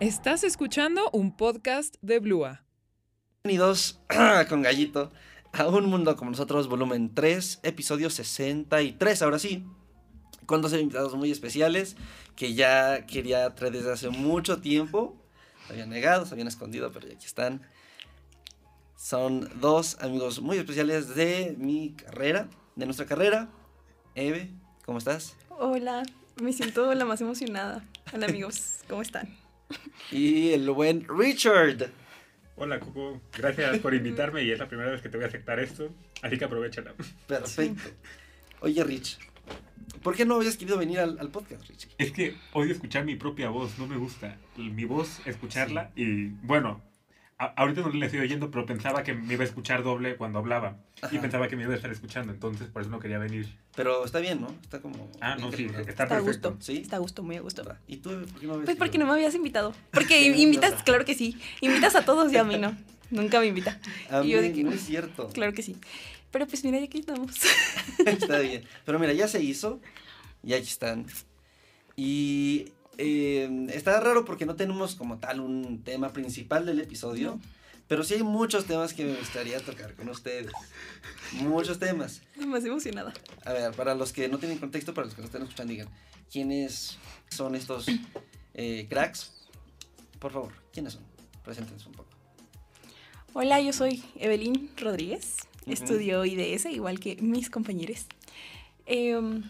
Estás escuchando un podcast de Blua. Bienvenidos con Gallito a Un Mundo como Nosotros, volumen 3, episodio 63. Ahora sí, con dos invitados muy especiales que ya quería traer desde hace mucho tiempo. Se habían negado, se habían escondido, pero ya aquí están. Son dos amigos muy especiales de mi carrera, de nuestra carrera. Eve, ¿cómo estás? Hola, me siento la más emocionada. Hola amigos, ¿cómo están? Y el buen Richard. Hola, Cuco. Gracias por invitarme y es la primera vez que te voy a aceptar esto, así que aprovechala. Perfecto. Oye, Rich, ¿por qué no habías querido venir al, al podcast, Rich? Es que odio escuchar mi propia voz, no me gusta. Mi voz, escucharla y bueno, a- ahorita no la estoy oyendo, pero pensaba que me iba a escuchar doble cuando hablaba y pensaba que me iba a estar escuchando, entonces por eso no quería venir. Pero está bien, ¿no? Está como. Ah, no, sí, está Está a gusto. ¿Sí? Está a gusto, muy a gusto. ¿Y tú, por qué no habías Pues porque no me habías invitado. Porque invitas, claro que sí. Invitas a todos y a mí no. Nunca me invita. A Y yo mí, de que- no es cierto. Claro que sí. Pero pues mira, ya que estamos. Está bien. Pero mira, ya se hizo. Y aquí están. Y eh, está raro porque no tenemos como tal un tema principal del episodio. No. Pero sí hay muchos temas que me gustaría tocar con ustedes. Muchos temas. Más emocionada. A ver, para los que no tienen contexto, para los que no están escuchando, digan, ¿quiénes son estos eh, cracks? Por favor, ¿quiénes son? Preséntense un poco. Hola, yo soy Evelyn Rodríguez. Estudio IDS, igual que mis compañeros. Em,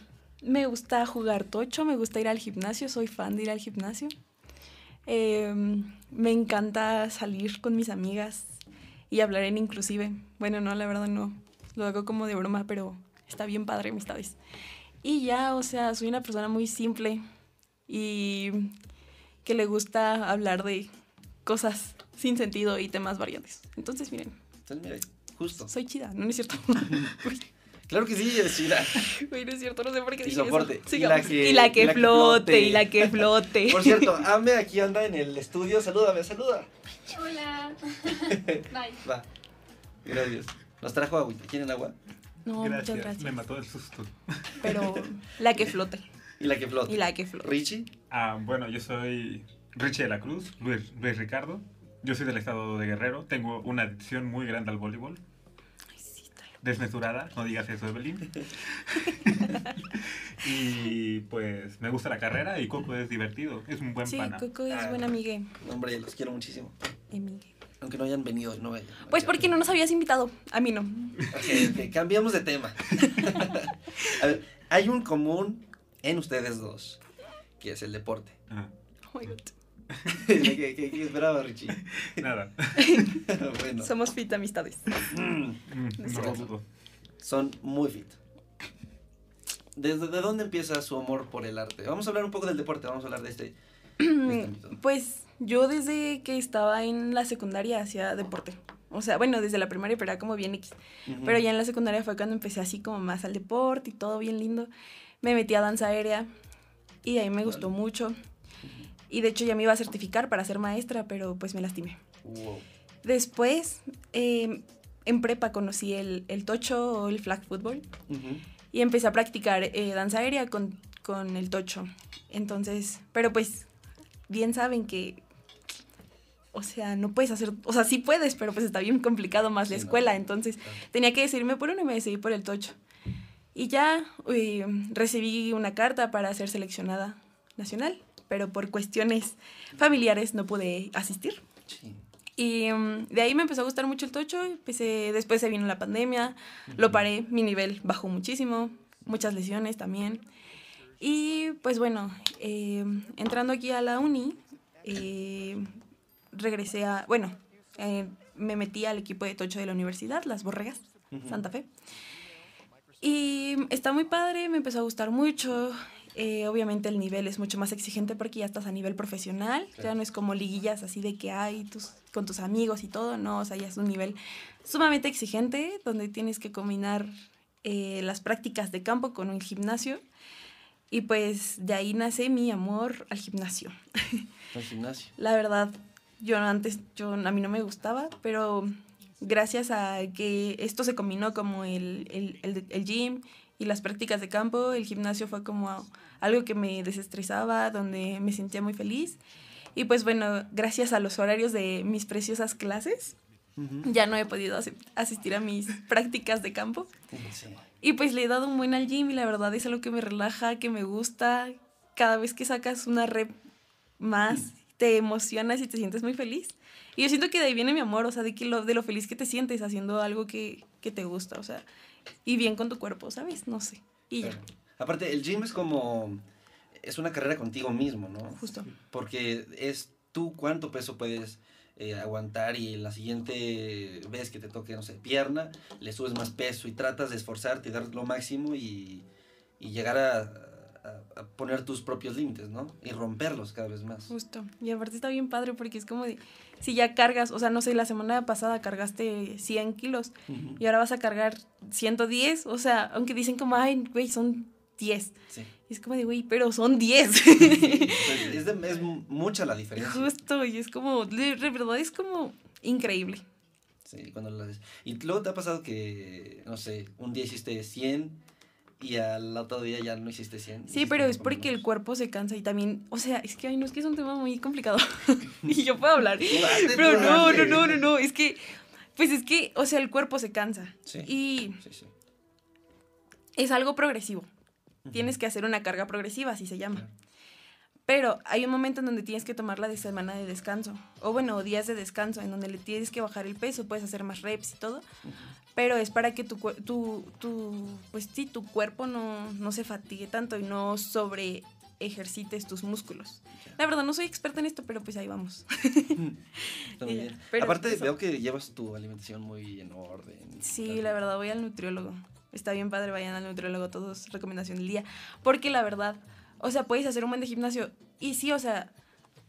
me gusta jugar tocho, me gusta ir al gimnasio, soy fan de ir al gimnasio. Em, me encanta salir con mis amigas y hablar en inclusive. Bueno, no, la verdad no. Lo hago como de broma, pero está bien padre amistades. Y ya, o sea, soy una persona muy simple y que le gusta hablar de cosas sin sentido y temas variados. Entonces, miren, Entonces, mira, justo. soy chida, no, no es cierto. Claro que sí, es chida. Uy, no es cierto, no sé por qué Y dije soporte. eso. Y la que- y la que, y la que flote, flote. y la que flote. Por cierto, Ame aquí anda en el estudio. Salúdame, saluda. Hola. Bye. Va. Gracias. Nos trajo agüita. ¿Quieren agua? No, gracias, muchas gracias. me mató el susto. Pero la que flote. Y la que flota. Y la que flote. Richie. Ah, bueno, yo soy Richie de la Cruz, Luis, Luis Ricardo. Yo soy del estado de Guerrero, tengo una adicción muy grande al voleibol. Ay, sí, está loco. Desmesurada, no digas eso, Evelyn. y pues me gusta la carrera y Coco es divertido, es un buen Sí, pana. Coco es Ah. buena amiga. Hombre, los quiero muchísimo. Amigue. Aunque no hayan venido, no vayan. Pues porque no nos habías invitado. A mí no. Ok, cambiamos de tema. A ver, hay un común en ustedes dos, que es el deporte. Ah, Oh my God. ¿Qué, qué- qué- esperaba, Richie? nada, bueno, Somos fit amistades. mm, Mm, no dudo. son muy fit. ¿Desde de dónde empieza su amor por el arte? Vamos a hablar un poco del deporte, vamos a hablar de este, de este ámbito. Pues yo desde que estaba en la secundaria hacía deporte. O sea, bueno, desde la primaria, pero era como bien X. Ujú. Pero ya en la secundaria fue cuando empecé así como más al deporte y todo bien lindo. Me metí a danza aérea y ahí me gustó Vale. mucho. Y de hecho ya me iba a certificar para ser maestra, pero pues me lastimé. Wow. Después, eh, en prepa conocí el, el tocho o el flag football Ujú. y empecé a practicar eh, danza aérea con, con el tocho. Entonces, pero pues bien saben que, o sea, no puedes hacer, o sea, sí puedes, pero pues está bien complicado más la Sí, no. escuela. Entonces, Claro. tenía que decidirme por uno y me decidí por el tocho. Y ya eh, recibí una carta para ser seleccionada nacional, pero por cuestiones familiares no pude asistir. Sí. Y mm, de ahí me empezó a gustar mucho el tocho. Empecé, después se vino la pandemia, lo paré, mi nivel bajó muchísimo, muchas lesiones también. Y pues bueno, eh, entrando aquí a la uni, eh, regresé a, bueno, eh, me metí al equipo de tocho de la universidad, las Borregas. Santa Fe. Y está muy padre, me empezó a gustar mucho. Eh, obviamente el nivel es mucho más exigente porque ya estás a nivel profesional, ya no es como liguillas así de que hay tus, con tus amigos y todo, no, o sea, ya es un nivel sumamente exigente donde tienes que combinar eh, las prácticas de campo con el gimnasio y pues de ahí nace mi amor al gimnasio. Al gimnasio. La verdad, yo antes, yo, a mí no me gustaba, pero gracias a que esto se combinó como el, el, el, el gym y las prácticas de campo, el gimnasio fue como algo que me desestresaba, donde me sentía muy feliz. Y pues bueno, gracias a los horarios de mis preciosas clases, ya no he podido asi- asistir a mis prácticas de campo. Sí. Y pues le he dado un buen al gym y la verdad es algo que me relaja, que me gusta. Cada vez que sacas una rep más, te emocionas y te sientes muy feliz. Y yo siento que de ahí viene mi amor, o sea, de, que lo, de lo feliz que te sientes haciendo algo que, que te gusta, o sea, y bien con tu cuerpo, ¿sabes? No sé. Y ya. Aparte, el gym es como. Es una carrera contigo mismo, ¿no? justo. Porque es tú cuánto peso puedes eh, aguantar y la siguiente vez que te toque, no sé, pierna, le subes más peso y tratas de esforzarte y dar lo máximo y, y llegar a, poner tus propios límites, ¿no? Y romperlos cada vez más. Justo. Y aparte está bien padre porque es como de, si ya cargas, o sea, no sé, la semana pasada cargaste 100 kilos y ahora vas a cargar 110, o sea, aunque dicen como, ay, güey, son 10. Sí. Y es como de, güey, pero son 10. Entonces, es, de- es mucha la diferencia. Justo, y es como, de, de verdad es como increíble. Sí, cuando lo haces. Y luego te ha pasado que, no sé, un día hiciste 100 y al otro día ya no hiciste 100. Sí, pero es porque el cuerpo se cansa y también, o sea, es que, ay, no, es que es un tema muy complicado. y yo puedo hablar. pero no, no, no, no, no, es que, pues es que, o sea, el cuerpo se cansa. Sí. Y Sí, sí. es algo progresivo. Tienes que hacer una carga progresiva, así se llama. Claro. Pero hay un momento en donde tienes que tomar la de semana de descanso. O bueno, días de descanso, en donde le tienes que bajar el peso, puedes hacer más reps y todo. Pero es para que tu, tu, tu, pues sí, tu cuerpo no, no se fatigue tanto y no sobre ejercites tus músculos. La verdad, no soy experta en esto, pero pues ahí vamos. Está muy bien. pero Aparte, eso. veo que llevas tu alimentación muy en orden. Sí, la verdad, voy al nutriólogo. Está bien padre, vayan al nutriólogo, todos, recomendación del día. Porque la verdad, o sea, puedes hacer un buen de gimnasio y sí, o sea,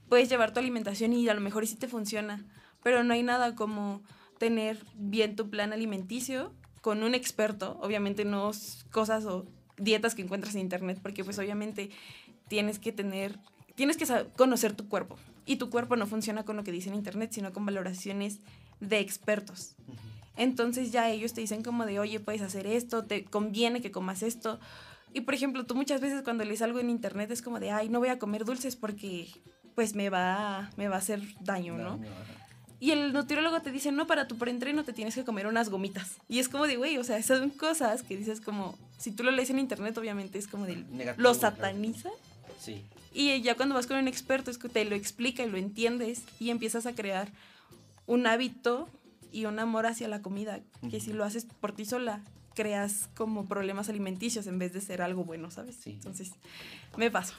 puedes llevar tu alimentación y a lo mejor sí te funciona. Pero no hay nada como tener bien tu plan alimenticio con un experto, obviamente no cosas o dietas que encuentras en internet, porque pues obviamente tienes que tener, tienes que conocer tu cuerpo. Y tu cuerpo no funciona con lo que dice en internet, sino con valoraciones de expertos. Ujú. Entonces ya ellos te dicen como de, oye, puedes hacer esto, te conviene que comas esto. Y por ejemplo, tú muchas veces cuando lees algo en internet es como de, ay, no voy a comer dulces porque pues me va, me va a hacer daño, ¿no? Daño. Y el nutriólogo te dice, no, para tu preentreno te tienes que comer unas gomitas. Y es como de, güey, o sea, son cosas que dices como, si tú lo lees en internet, obviamente es como de, Negativo, lo claro. sataniza. Sí. Y ya cuando vas con un experto es que te lo explica y lo entiendes y empiezas a crear un hábito y un amor hacia la comida, que si lo haces por ti sola, creas como problemas alimenticios en vez de ser algo bueno, ¿sabes? Sí. Entonces, me paso.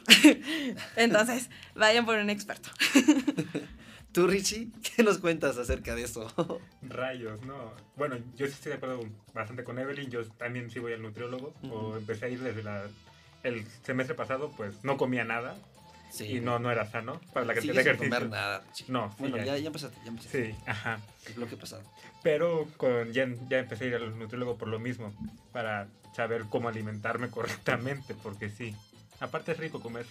Entonces, vayan por un experto. Tú, Richie, ¿qué nos cuentas acerca de eso? Rayos, no. Bueno, yo sí estoy de acuerdo bastante con Evelyn. Yo también sí voy al nutriólogo. O empecé a ir desde la, el semestre pasado, pues no comía nada. Sí. Y no, no era sano para la cantidad de ejercicio. comer nada. sí. No, sí, Bueno, ya. ya, ya empezaste, ya empezaste. Sí, ajá. El bloque pasado. Pero con, ya, ya empecé a ir al nutriólogo por lo mismo, para saber cómo alimentarme correctamente, porque sí. Aparte es rico comer.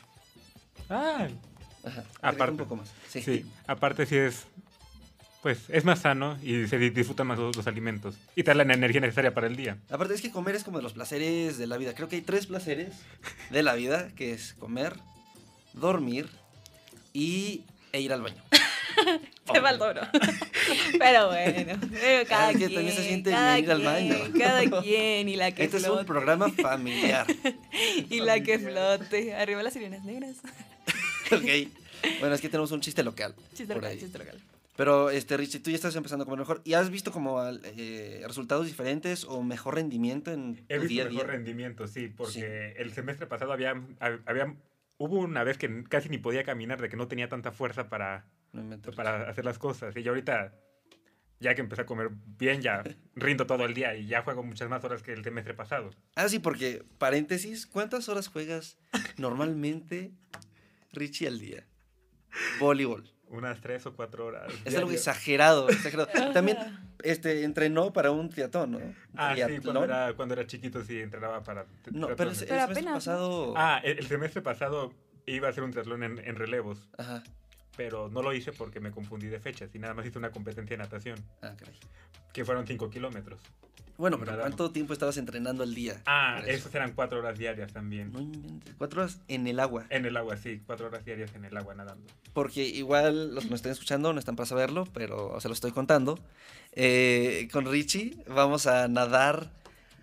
Ay. Ajá. Aparte. Un poco más. Sí. Sí, aparte sí es, pues es más sano y se di- disfrutan más los, los alimentos y te da la energía necesaria para el día. Aparte es que comer es como de los placeres de la vida. Creo que hay tres placeres de la vida, que es comer, dormir y e ir al baño. Te va el toro. Pero bueno, pero cada Ah, quien. también se siente cada bien ir al baño. quien, Cada quien y la que Este es un flote. programa familiar. Y la que flote. Arriba las sirenas negras. ok. Bueno, es que tenemos un chiste local. Chiste local, ahí. chiste local. Pero, este, Richie, tú ya estás empezando a comer mejor. ¿Y has visto como eh, resultados diferentes o mejor rendimiento en He tu día a visto día? mejor rendimiento, sí, porque el semestre pasado había, hab- había, hubo una vez que casi ni podía caminar, de que no tenía tanta fuerza para, No para hacer las cosas. Y yo ahorita, ya que empecé a comer bien, ya rindo todo el día y ya juego muchas más horas que el semestre pasado. Ah, sí, porque, paréntesis, ¿cuántas horas juegas normalmente, Richie, al día? Voleibol. Unas tres o cuatro horas. Es algo exagerado, exagerado. También este, entrenó para un triatlón, ¿no? Ah, sí, cuando era, cuando era chiquito sí entrenaba para... No, pero el, Pero semestre apenas, pasado... Ah, el, el semestre pasado iba a hacer un triatlón en, en relevos, Ajá. pero no lo hice porque me confundí de fechas y nada más hice una competencia de natación, Ah, caray. que fueron 5 kilómetros. Bueno, pero. ¿cuánto tiempo estabas entrenando al día? Ah, esos eran cuatro horas diarias también. No Cuatro horas en el agua. En el agua, sí, cuatro horas diarias en el agua nadando. Porque igual los que nos están escuchando no están para saberlo, pero se lo estoy contando. Eh, con Richie vamos a nadar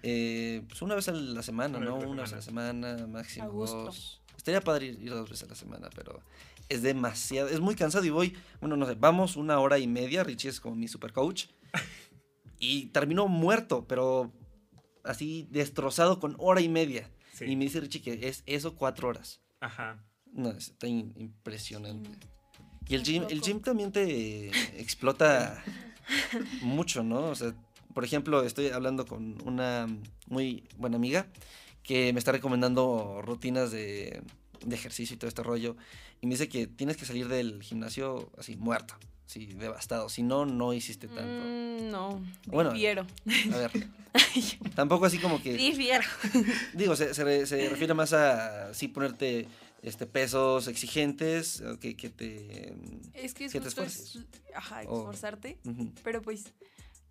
eh, pues una vez a la semana, Una ¿no? Una vez a la semana, máximo A gusto. dos. Estaría padre ir, ir dos veces a la semana, pero es demasiado, es muy cansado y voy, bueno, no sé, vamos una hora y media, Richie es como mi super coach, y termino muerto, pero así destrozado con hora y media. Sí. Y me dice Richie que es eso cuatro horas. Ajá. No, está impresionante. Y el gym, el gym también te explota mucho, ¿no? O sea, por ejemplo, estoy hablando con una muy buena amiga que me está recomendando rutinas de, de ejercicio y todo este rollo. Y me dice que tienes que salir del gimnasio así, muerto, así, devastado. Si no, no hiciste tanto. Mm, no, Bueno. difiero. A ver, tampoco así como que... Difiero. Digo, se, se re- se refiere más a sí ponerte este, pesos exigentes eh, que, que te... Es que es Que te es- ajá, O- esforzarte, pero pues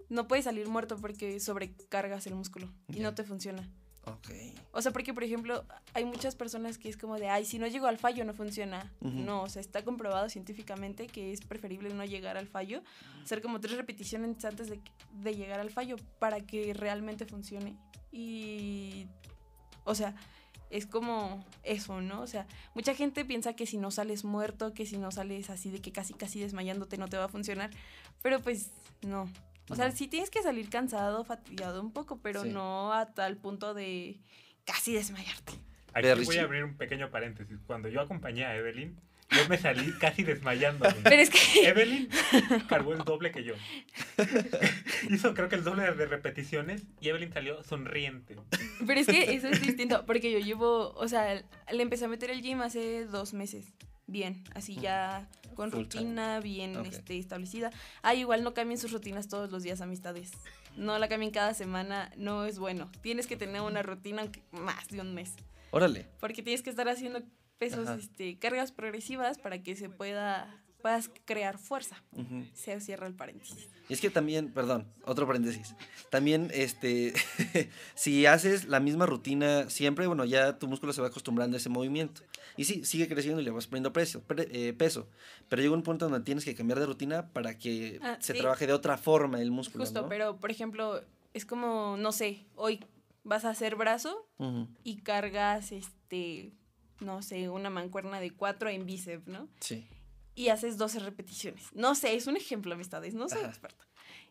no puedes salir muerto porque sobrecargas el músculo y no te funciona. Ok. O sea, porque por ejemplo, hay muchas personas que es como de, ay, si no llego al fallo no funciona. No, o sea, está comprobado científicamente que es preferible no llegar al fallo, hacer como tres repeticiones antes de, de llegar al fallo para que realmente funcione. Y, o sea, es como eso, ¿no? O sea, mucha gente piensa que si no sales muerto, que si no sales así de que casi, casi desmayándote no te va a funcionar, pero pues no. O sea, sí tienes que salir cansado, fatigado un poco, pero Sí. no a tal punto de casi desmayarte. Aquí voy Richie. a abrir un pequeño paréntesis. Cuando yo acompañé a Evelyn, yo me salí casi desmayándome. Pero es que Evelyn cargó el doble que yo. Hizo creo que el doble de repeticiones y Evelyn salió sonriente. Pero es que eso es distinto, porque yo llevo, o sea, le empecé a meter el gym hace dos meses. Bien, así ya con Full time. rutina, bien este, establecida. Ah, igual no cambien sus rutinas todos los días, amistades. No la cambien cada semana, no es bueno. Tienes que tener una rutina aunque más de un mes. Órale. Porque tienes que estar haciendo pesos, Ajá. este, cargas progresivas para que se pueda, puedas crear fuerza. Se cierra el paréntesis. Y es que también, perdón, otro paréntesis. También, este, si haces la misma rutina siempre, bueno, ya tu músculo se va acostumbrando a ese movimiento. Y sí, sigue creciendo y le vas poniendo precio, pre- eh, peso. Pero llega un punto donde tienes que cambiar de rutina para que Ah, se sí. trabaje de otra forma el músculo. Justo, ¿no? pero por ejemplo, es como, no sé, hoy vas a hacer brazo y cargas, este, no sé, una mancuerna de cuatro en bíceps, ¿no? Sí. Y haces 12 repeticiones. No sé, es un ejemplo, amistades, no soy Ajá. experta.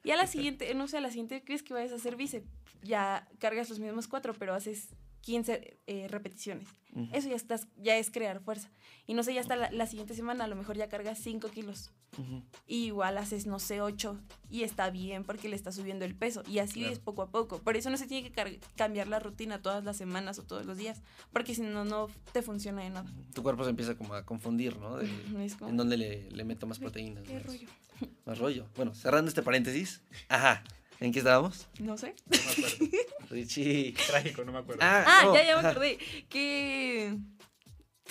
Y a la siguiente, no sé, a la siguiente crees que vayas a hacer bíceps. Ya cargas los mismos cuatro, pero haces 15 eh, repeticiones. Eso ya, estás, ya es crear fuerza. Y no sé, ya hasta la, la siguiente semana a lo mejor ya cargas 5 kilos. Ujú. Y igual haces, no sé, 8 y está bien porque le está subiendo el peso. Y así Claro. es poco a poco. Por eso no se tiene que cambiar la rutina todas las semanas o todos los días, porque si no, no te funciona de nada. Tu cuerpo se empieza como a confundir, ¿no? De, como, en dónde le, le meto más proteínas. ¿Qué más- rollo? Más rollo. Bueno, cerrando este paréntesis. Ajá. ¿En qué estábamos? No sé. No me acuerdo. Richie. Trágico, no me acuerdo. Ah, no, ya, ya me acordé. Que.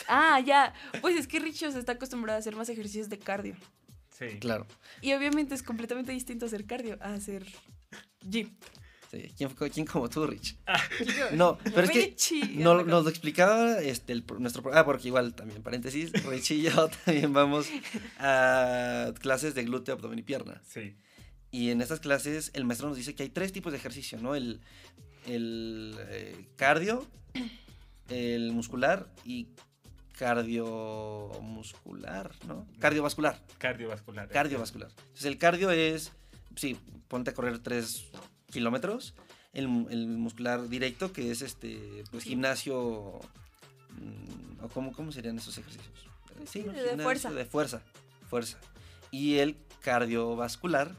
Ah, ya. Pues es que Richos está acostumbrado a hacer más ejercicios de cardio. Sí. Claro. Y obviamente es completamente distinto hacer cardio a hacer gym. Sí. ¿Quién, quién como tú, Rich? No, pero es que Richie, no, nos lo explicaba este, el, nuestro... Ah, porque igual también, paréntesis, Richie y yo también vamos a clases de glúteo, abdomen y pierna. Sí. Y en estas clases el maestro nos dice que hay tres tipos de ejercicio, ¿no? El, el eh, cardio, el muscular y cardiomuscular, ¿no? Cardiovascular. Cardiovascular. Cardiovascular. Entonces el cardio es, sí, ponte a correr tres kilómetros. El, el muscular directo, que es este, pues Sí. gimnasio, mm, o cómo, cómo serían esos ejercicios. Eh, Sí, ¿no? de Gimnasio fuerza. De fuerza, fuerza. Y el cardiovascular,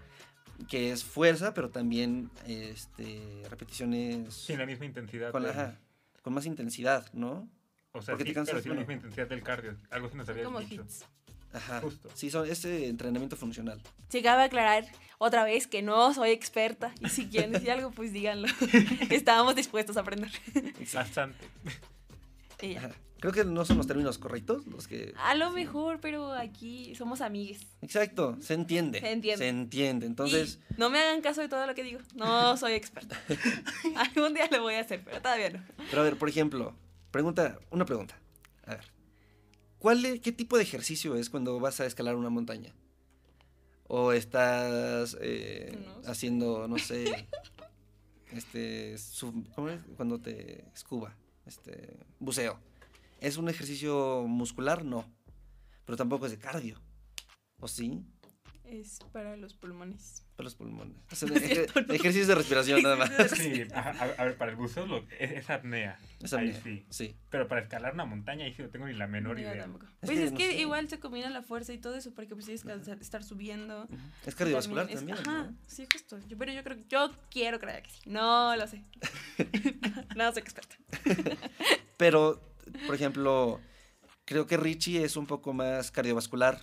que es fuerza, pero también este, repeticiones Sin la misma intensidad. con, del- ajá, con más intensidad, ¿no? O sea, porque sí, te cansas, pero sin la misma intensidad del cardio. Algo así nos habías como dicho. hits. Ajá. Justo. Sí, son, es eh, entrenamiento funcional. Se cabe aclarar otra vez que no soy experta. Y si quieren decir algo, pues díganlo. Estábamos dispuestos a aprender. Bastante. Y ya. Creo que no son los términos correctos los que... A lo mejor, pero aquí somos amigues. Exacto, se entiende. Se entiende. Se entiende. Entonces, Y no me hagan caso de todo lo que digo. No soy experta. Algún día lo voy a hacer, pero todavía no. pero a ver, por ejemplo, pregunta, una pregunta. A ver, ¿cuál e- ¿qué tipo de ejercicio es cuando vas a escalar una montaña? O estás eh, No sé. haciendo, no sé, este, sub- ¿cómo es? Cuando te escuba, este, buceo. ¿Es un ejercicio muscular? No. Pero tampoco es de cardio. ¿O sí? Es para los pulmones. Para los pulmones. Es un No es ejer- cierto, no. ejercicio de respiración nada más. Sí, a, a- ver, para el buceo lo- es, es apnea. Es Ahí apnea, sí. sí. Pero para escalar una montaña, ahí sí no tengo ni la menor idea. tampoco. Es Pues que es no que sé. igual se combina la fuerza y todo eso, porque pues tienes que estar subiendo. Es cardiovascular es- también. Ajá, ¿no? sí, justo. Yo, pero yo creo que yo quiero creer que sí. No lo sé. no soy experta. Pero, por ejemplo, creo que Richie es un poco más cardiovascular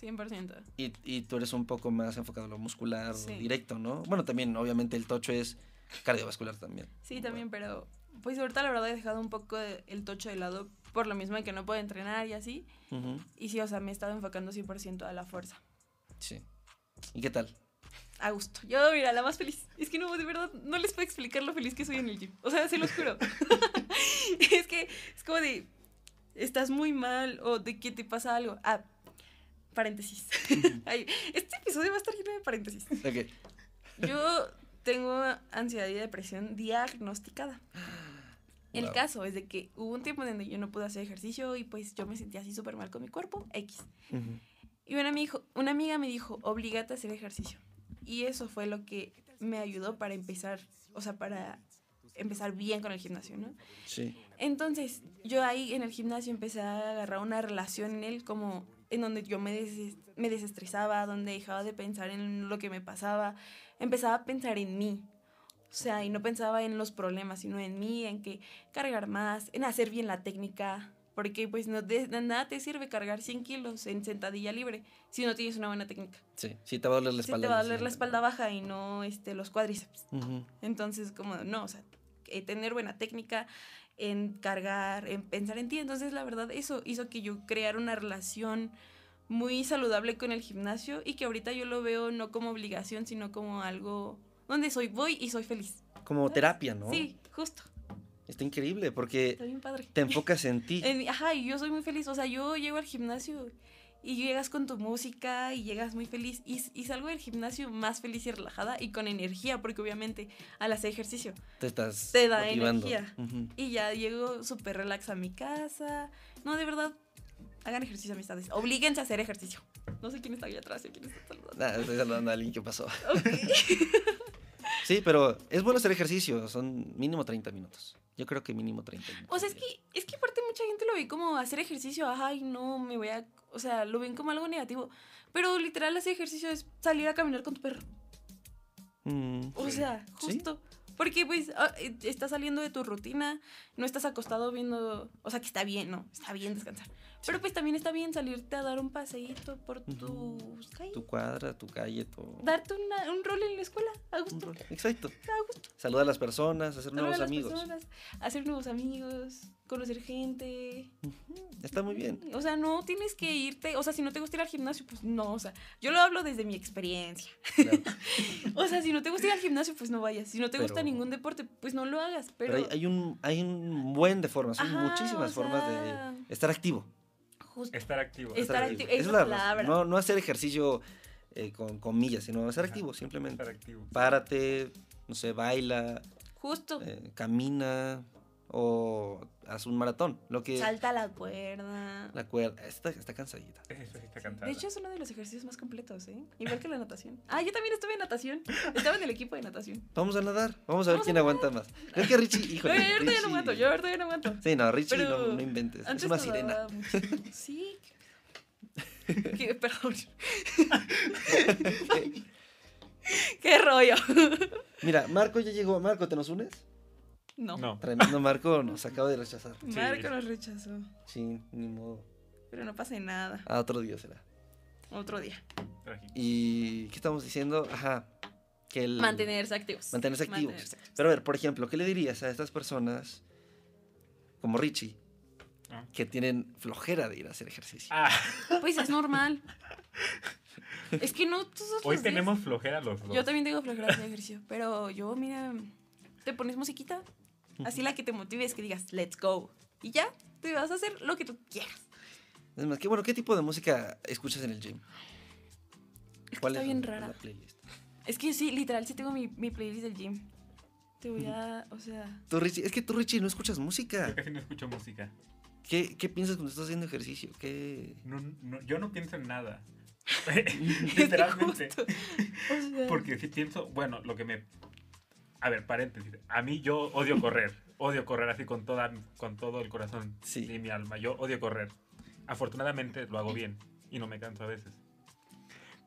100%. y, y tú eres un poco más enfocado a lo muscular Sí. directo, ¿no? Bueno, también, obviamente, el tocho es cardiovascular también. Sí, también, pero pues ahorita la verdad he dejado un poco el tocho de lado por lo mismo de que no puedo entrenar y así. Ujú, Y sí, o sea, me he estado enfocando 100% a la fuerza. Sí. ¿Y qué tal? A gusto. Yo, mira, la más feliz. Es que no, de verdad, no les puedo explicar lo feliz que soy en el gym. O sea, se los juro. es que es como de, estás muy mal o de que te pasa algo. Ah, paréntesis. Ay, este episodio va a estar lleno de paréntesis. Ok. Yo tengo ansiedad y depresión diagnosticada. El Wow. caso es de que hubo un tiempo en donde yo no pude hacer ejercicio y pues yo me sentía así súper mal con mi cuerpo, X. Y una, amigo, una amiga me dijo, obligate a hacer ejercicio. Y eso fue lo que me ayudó para empezar, o sea, para empezar bien con el gimnasio, ¿no? Sí. Entonces, yo ahí en el gimnasio empecé a agarrar una relación en él como en donde yo me, des- me desestresaba, donde dejaba de pensar en lo que me pasaba, empezaba a pensar en mí. O sea, y no pensaba en los problemas, sino en mí, en que cargar más, en hacer bien la técnica, porque pues no de, de nada te sirve cargar 100 kilos en sentadilla libre si no tienes una buena técnica. Sí. Sí, te va a doler la Sí espalda. te va a doler la espalda baja y no este, los cuádriceps. Ujú, Entonces, como, no, o sea, eh, tener buena técnica en cargar, en pensar en ti. Entonces, la verdad, eso hizo que yo creara una relación muy saludable con el gimnasio y que ahorita yo lo veo no como obligación, sino como algo donde soy, voy y soy feliz. Como terapia, ¿no? Sí, justo. Está increíble porque Está bien padre. te enfocas en ti. En- ajá, y yo soy muy feliz. O sea, yo llego al gimnasio y llegas con tu música y llegas muy feliz. Y, y salgo del gimnasio más feliz y relajada y con energía, porque obviamente al hacer ejercicio Te estás te da motivando. energía. Y ya llego súper relax a mi casa. No, de verdad, hagan ejercicio, amistades. Oblíguense a hacer ejercicio. No sé quién está ahí atrás y quién está saludando. Nah, estoy saludando a alguien que pasó. Sí, pero es bueno hacer ejercicio. Son mínimo 30 minutos. Yo creo que mínimo 30 minutos. O sea, es que, es que aparte mucha gente lo ve como hacer ejercicio. Ay, no, me voy a... O sea, lo ven como algo negativo. Pero literal hacer ejercicio es salir a caminar con tu perro. Mm, O Sí. sea, Sí. justo. Porque pues ah, eh, estás saliendo de tu rutina, no estás acostado viendo, o sea que está bien, ¿no? Está bien descansar. Pero pues también está bien salirte a dar un paseíto por tus calles. tu cuadra, tu calle, tu... Darte una- un rol en la escuela, a gusto. Exacto. A gusto. Saludar a las personas, hacer Saludar nuevos a las amigos. personas, hacer nuevos amigos, conocer gente. Está muy bien. O sea, no tienes que irte, o sea, si no te gusta ir al gimnasio, pues no, o sea, yo lo hablo desde mi experiencia. claro. O sea, si no te gusta ir al gimnasio, pues no vayas. Si no te gusta ningún deporte, pues no lo hagas. Pero, Pero, hay, hay un, hay un buen de formas, Ajá, muchísimas o formas de estar activo. Justo. Estar activo. Estar activo. Esa es la la palabra. No, no hacer ejercicio eh, con comillas, sino estar Ajá. activo simplemente. Estar activo. Párate, no sé, baila, Justo. eh, camina o haz un maratón. Lo que Salta la cuerda. la cuerda está, está cansadita. Eso sí está cansado. De hecho, es uno de los ejercicios más completos, ¿eh? Igual que la natación. Ah, yo también estuve en natación. Estaba en el equipo de natación. Vamos a nadar, vamos a ver Vamos quién aguanta más. Creo que Richie, Yo híjole. ahorita ya no aguanto, yo ahorita ya no aguanto. Sí, no, Richie Pero no, no inventes. Es una sirena. muchísimo. Sí. ¿Qué? Perdón. ¿Qué rollo? Mira, Marco ya llegó. Marco, ¿te nos unes? No. No. Tremendo Marco nos acaba de rechazar. Marco nos rechazó. Sí, ni modo. Pero no pasa nada. A otro día será. Otro día. ¿Y qué estamos diciendo? Ajá. Que el... Mantenerse activos. Mantenerse activos. Mantenerse activos. Pero a ver, por ejemplo, ¿qué le dirías a estas personas como Richie Ah. que tienen flojera de ir a hacer ejercicio. Ah, Pues es normal. es que no todos hoy días- tenemos flojera los dos. Yo también tengo flojera de hacer ejercicio, pero yo, mira, te pones musiquita, así la que te motive es que digas, let's go. Y ya, te vas a hacer lo que tú quieras. Es más, qué bueno, ¿qué tipo de música escuchas en el gym? ¿Cuál está es bien la- rara. la playlist? Es que sí, literal, sí tengo mi, mi playlist del gym. Te voy a, o sea... Tú, Richie, es que tú, Richie, no escuchas Yo música. casi no escucho música. ¿Qué, qué piensas cuando estás haciendo ejercicio? ¿Qué... No, no, yo no pienso en nada. Que Literalmente. o sea, Porque si pienso, bueno, lo que me... A ver, paréntesis. A mí yo odio correr. Odio correr así con, toda, con todo el corazón Sí. y mi alma. Yo odio correr. Afortunadamente lo hago bien y no me canso a veces.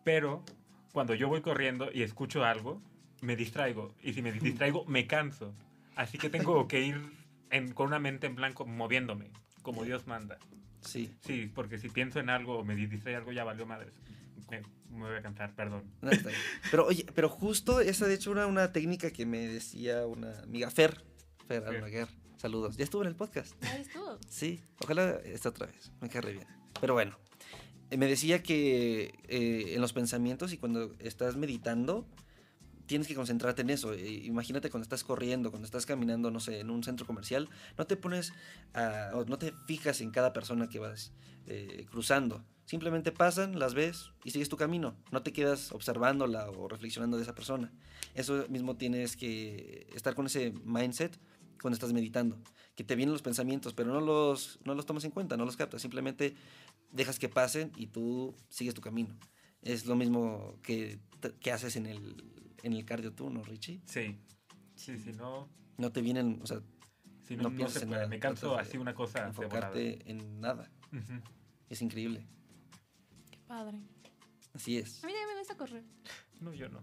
Pero cuando yo voy corriendo y escucho algo, me distraigo. Y si me distraigo, me canso. Así que tengo que ir en- con una mente en blanco moviéndome, como Dios manda. Sí. Sí, porque si pienso en algo o me distrae algo, ya valió madre. Me, me voy a cansar, perdón. No, está bien. Pero oye, pero justo esa de hecho era una técnica que me decía una amiga Fer, Fer. Almaguer. Saludos. Ya estuvo en el podcast. ahí estuvo. Sí, ojalá esté otra vez. Me re bien. Pero bueno, eh, me decía que eh, en los pensamientos y cuando estás meditando, tienes que concentrarte en eso. Eh, imagínate cuando estás corriendo, cuando estás caminando, no sé, en un centro comercial, no te pones a, o no te fijas en cada persona que vas eh, cruzando. Simplemente pasan, las ves y sigues tu camino. No te quedas observándola o reflexionando de esa persona. Eso mismo tienes que estar con ese mindset cuando estás meditando. Que te vienen los pensamientos, pero no los, no los tomas en cuenta, no los captas. Simplemente dejas que pasen y tú sigues tu camino. Es lo mismo que, que haces en el, en el cardio tú, ¿no, Richie? Sí. Sí, si no, No te vienen, o sea, si No no, no, piensas en nada, Me canso así una cosa enfocarte en nada. Es increíble. Padre. Así es. A mí también me gusta correr. No, yo no.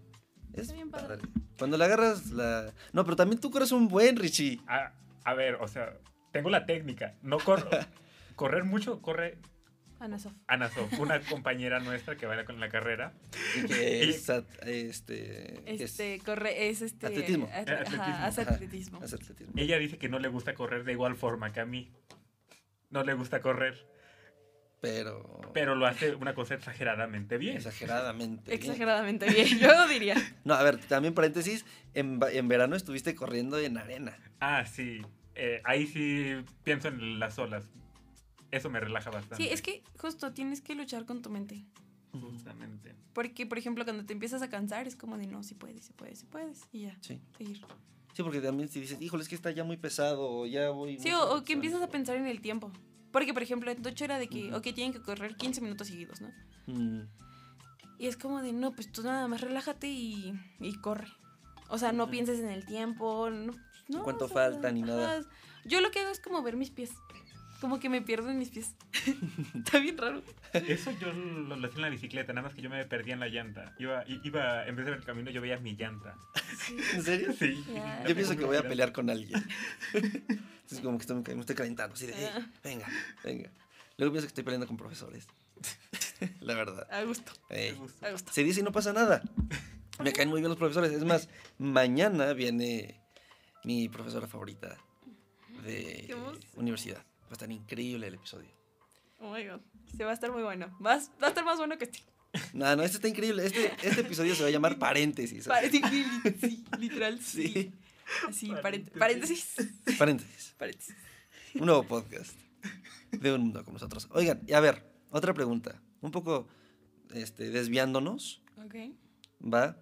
Es Está bien padre. padre. Cuando le agarras la... No, pero también tú corres un buen, Richie. A, a ver, o sea, tengo la técnica. No corro. correr mucho, corre Ana Sof. Ana Sof, una compañera nuestra que va con la carrera. Y que es, at- este, es- Este, corre, es este... Atletismo. at- atletismo. Ajá, hace Ajá. atletismo. hace atletismo. Ella dice que no le gusta correr de igual forma que a mí. No le gusta correr, Pero... pero lo hace una cosa exageradamente bien. Exageradamente. bien. Exageradamente bien, yo diría. No, a ver, también paréntesis, en, en verano estuviste corriendo en arena. Ah, sí. Eh, ahí sí pienso en las olas. Eso me relaja bastante. Sí, es que justo tienes que luchar con tu mente. Justamente. Porque, por ejemplo, cuando te empiezas a cansar, es como de no, si puedes, si puedes, si puedes. Y ya, Sí. seguir. Sí, porque también si dices, híjole, es que está ya muy pesado, o ya voy... Sí, o, o que cansado". empiezas a pensar en el tiempo. Porque, por ejemplo, en Tocho era de que, ok, tienen que correr 15 minutos seguidos, ¿no? Mm, Y es como de, no, pues tú nada más relájate y, y corre. O sea, no pienses en el tiempo, no. no, ¿Cuánto o sea, falta ni nada? ajá. Yo lo que hago es como ver mis pies. Como que me pierdo en mis pies. Está bien raro. Eso yo lo, lo hacía en la bicicleta, nada más que yo me perdía en la llanta. Iba, i- iba en vez de ver el camino, yo veía mi llanta. ¿En serio? Sí. Yo pienso que voy a pelear con alguien. Entonces como que estoy, me estoy calentando, así de, "Ey, Ah. venga, venga. Luego pienso que estoy peleando con profesores. La verdad. A gusto, Ey, a gusto. Se dice y no pasa nada. Me caen muy bien los profesores. Es más, mañana viene mi profesora favorita de universidad. Va a estar increíble el episodio. Oh my god. Se va a estar muy bueno. Va a, va a estar más bueno que este. No, no, este está increíble. Este, este episodio se va a llamar paréntesis. Pare- sí, li- sí, literal, sí. Sí, Así, Paréntesis. paréntesis. Paréntesis. paréntesis. Paréntesis. Un nuevo podcast de un mundo como nosotros. Oigan, y a ver, otra pregunta. Un poco este, desviándonos, Ok. va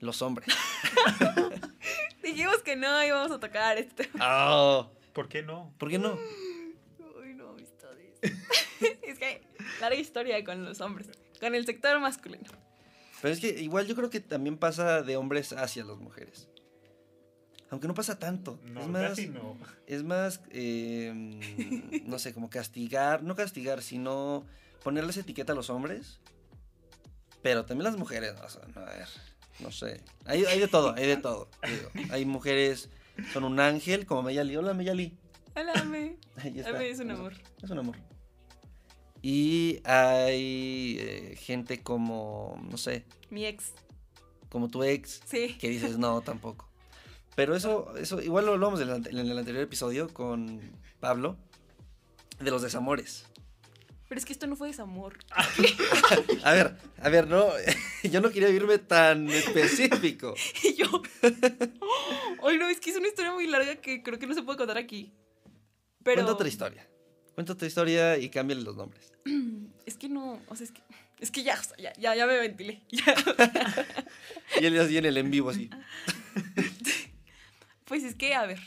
los hombres. Dijimos que no íbamos a tocar este tema. Ah, ¿Por qué no? ¿Por qué no? Uy, no, amistades. es que larga historia con los hombres. Con el sector masculino. Pero es que igual yo creo que también pasa de hombres hacia las mujeres. Aunque no pasa tanto. No, es más, casi no. es más eh, no sé, como castigar, no castigar, sino ponerles etiqueta a los hombres. Pero también las mujeres, o sea, no, a ver, no sé. Hay, hay de todo, hay de todo. digo. Hay mujeres, son un ángel, como Meyali. Hola, Meyali. Hola, me. Ahí está. Ame es un amor. Es un amor. Y hay eh, gente como, no sé, Mi ex. como tu ex, Sí. que dices no, tampoco. Pero eso, eso igual lo hablamos en el, anterior episodio con Pablo, de los desamores. Pero es que esto no fue desamor. A ver, a ver, no, yo no quería irme tan específico. Y yo. Ay, no, es que es una historia muy larga que creo que no se puede contar aquí. Pero. Cuenta otra historia. Cuenta otra historia y cámbiale los nombres. Es que no. O sea, es que. Es que ya, o sea, ya, ya, ya me ventilé. Ya. Y él así en el en vivo, así. Pues es que, a ver.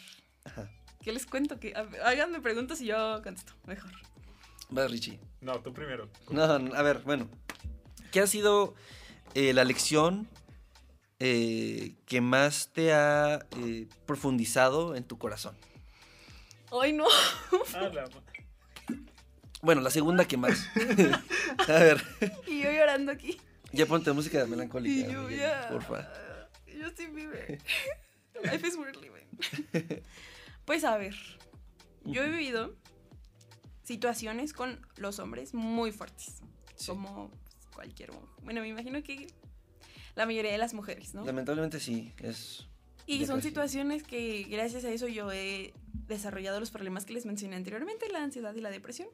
Ajá. ¿Qué les cuento? Que, háganme preguntas y yo contesto. Mejor. Va, Richie. No, tú primero. No, no, a ver, bueno. ¿Qué ha sido eh, la lección eh, que más te ha eh, profundizado en tu corazón? Ay, no. Ah, la- Bueno, la segunda que más. a ver, Y yo llorando aquí. ya ponte música melancólica. Y yo ya. Porfa. Yo sí vive. Life is worth living. Pues a ver. Yo he vivido situaciones con los hombres muy fuertes. Sí. Como cualquier. Bueno, me imagino que la mayoría de las mujeres, ¿no? Lamentablemente sí, es... Y son casi. situaciones que gracias a eso yo he desarrollado los problemas que les mencioné anteriormente, la ansiedad y la depresión.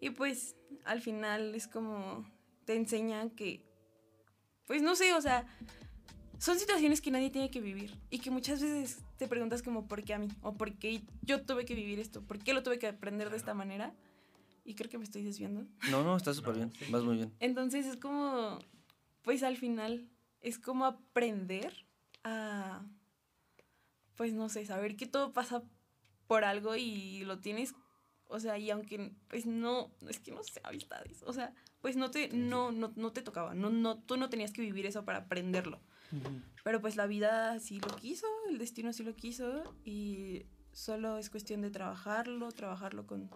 Y pues al final es como te enseñan que, pues no sé, o sea, son situaciones que nadie tiene que vivir y que muchas veces te preguntas como por qué a mí o por qué yo tuve que vivir esto, por qué lo tuve que aprender de esta manera. Y creo que me estoy desviando. No, no, está súper No, bien, sí. vas muy bien. Entonces es como, pues al final es como aprender a, pues no sé, saber que todo pasa por algo y lo tienes, o sea, y aunque pues no, es que no sé, amistades, o sea, pues no te, no, no, no te tocaba, no, no, tú no tenías que vivir eso para aprenderlo. Pero pues la vida sí lo quiso, el destino sí lo quiso y solo es cuestión de trabajarlo, trabajarlo con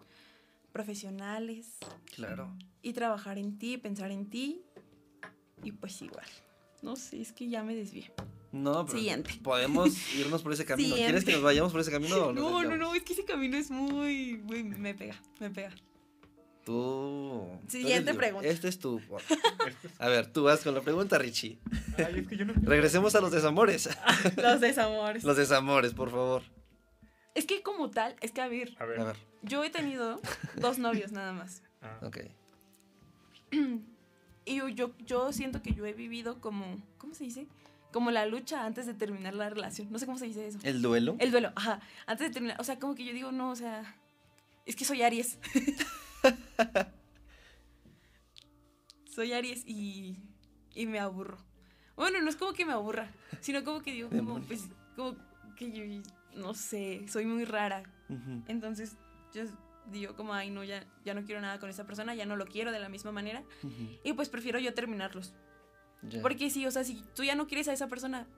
profesionales Claro. y trabajar en ti, pensar en ti y pues igual. No sé, es que ya me desvié. No, pero Siguiente. podemos irnos por ese camino. ¿Quieres Siguiente. que nos vayamos por ese camino o No, no, no, es que ese camino es muy, muy, me pega, me pega. Tú. Siguiente pregunta. Este es tu. A ver, tú vas con la pregunta, Richie. Ay, es que yo no. Regresemos a los desamores. Los desamores. Los desamores, por favor. Es que como tal, es que a ver, A ver. A ver, yo he tenido dos novios nada más. Ah, ok. Y yo, yo, yo siento que yo he vivido como, ¿cómo se dice? Como la lucha antes de terminar la relación. No sé cómo se dice eso. ¿El duelo? El duelo, ajá. Antes de terminar, o sea, como que yo digo, no, o sea, es que soy Aries. soy Aries y, y me aburro. Bueno, no es como que me aburra, sino como que digo, como, pues, como que yo, no sé, soy muy rara. Ujú. Entonces, yo digo como, ay, no, ya, ya no quiero nada con esa persona, ya no lo quiero de la misma manera. Ujú. Y pues prefiero yo terminarlos. Ya. Porque sí, o sea, si tú ya no quieres a esa persona,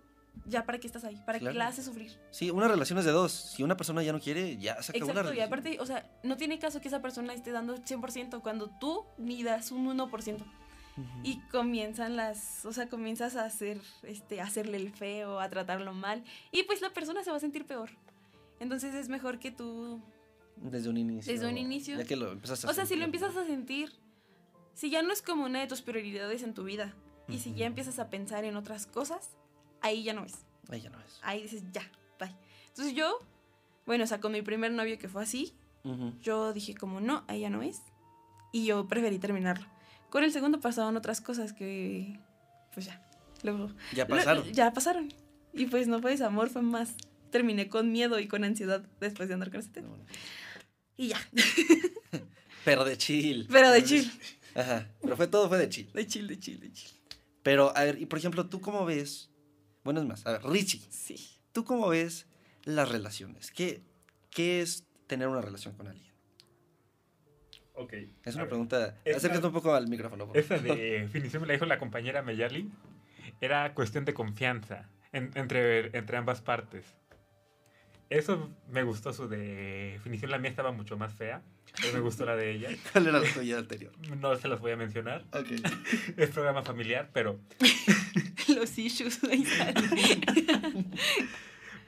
ya para qué estás ahí, para Claro. qué la haces sufrir. Sí, una relación es de dos. Si una persona ya no quiere, ya se acabó la Exacto, y relación. aparte, o sea, no tiene caso que esa persona esté dando 100% cuando tú ni das un 1%. Ujú. Y comienzan las, o sea, comienzas a hacer, este, a hacerle el feo, a tratarlo mal, y pues la persona se va a sentir peor. Entonces es mejor que tú, Desde un inicio. Desde un inicio. Ya que lo empezaste a o sea, si lo empiezas a sentir, si ya no es como una de tus prioridades en tu vida, y si ya empiezas a pensar en otras cosas, ahí ya no es. Ahí ya no es. Ahí dices, ya, bye. Entonces yo, bueno, o sea, con mi primer novio que fue así, yo dije como no, ahí ya no es. Y yo preferí terminarlo. Con el segundo pasaron otras cosas que, pues ya, luego... Ya lo- pasaron. ya pasaron. Y pues no fue desamor, fue más. Terminé con miedo y con ansiedad después de andar con este. No. Y ya, Pero de chill. pero de chill. Ajá. Pero fue todo fue de chill. De chill, de chill, de chill. Pero, a ver, y por ejemplo, ¿tú cómo ves? Bueno, es más, a ver, Richie, Sí. ¿tú cómo ves las relaciones? ¿Qué, qué es tener una relación con alguien? ok. Es A una pregunta. Acércate un poco al micrófono. por Esa favor. definición me la dijo la compañera Meyali. Era cuestión de confianza en- entre, entre ambas partes. Eso me gustó su definición. La mía estaba mucho más fea, pero me gustó la de ella. ¿Cuál era la tuya anterior? No se las voy a mencionar. Ok. Es programa familiar, pero, Los issues.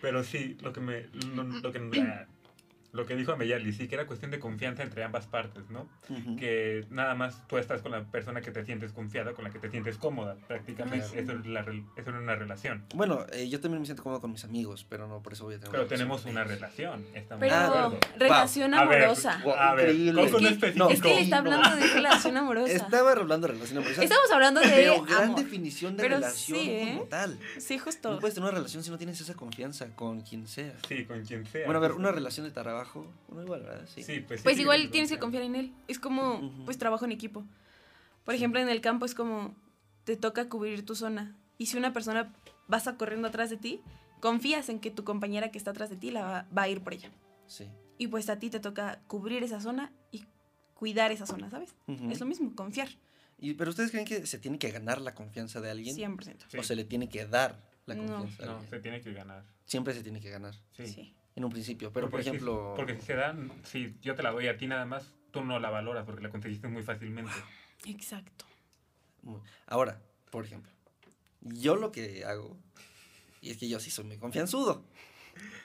pero sí, lo que me. Lo, lo que la- lo que dijo Ameyali, sí, que era cuestión de confianza entre ambas partes, ¿no? Que nada más tú estás con la persona que te sientes confiada, con la que te sientes cómoda, prácticamente. Claro. Eso, es la rel- eso es una relación. Bueno, eh, yo también me siento cómodo con mis amigos, pero no por eso voy a tener Pero una relación tenemos una relación. Estamos Pero de acuerdo. relación amorosa. Wow, A ver, increíble. No Es que- especificó. es que él está no. hablando de relación amorosa. Estaba hablando de relación amorosa. Estamos hablando de pero gran amor. definición de Pero relación sí, ¿eh? como tal. Sí, justo. No puedes tener una relación si no tienes esa confianza con quien sea. Sí, con quien sea. Bueno, a ver, una relación de trabajo, uno igual, ¿verdad? Sí. Sí, pues, sí, Pues sí, igual tienes que confiar en él. Es como, pues, trabajo en equipo. Por ejemplo, en el campo es como, te toca cubrir tu zona. Y si una persona pasa corriendo atrás de ti, confías en que tu compañera que está atrás de ti la va, va a ir por ella. Sí. Y pues a ti te toca cubrir esa zona y cuidar esa zona, ¿sabes? Es lo mismo, confiar. Y, pero ustedes creen que se tiene que ganar la confianza de alguien 100%. Sí. o se le tiene que dar la No. confianza a No, alguien? se tiene que ganar. Siempre se tiene que ganar Sí. Sí. En un principio. Pero por Porque si- ejemplo, porque si se dan, si yo te la doy a ti nada más, tú no la valoras porque la conseguiste muy fácilmente. Exacto. Ahora, por ejemplo, yo lo que hago, y es que yo sí soy muy confianzudo.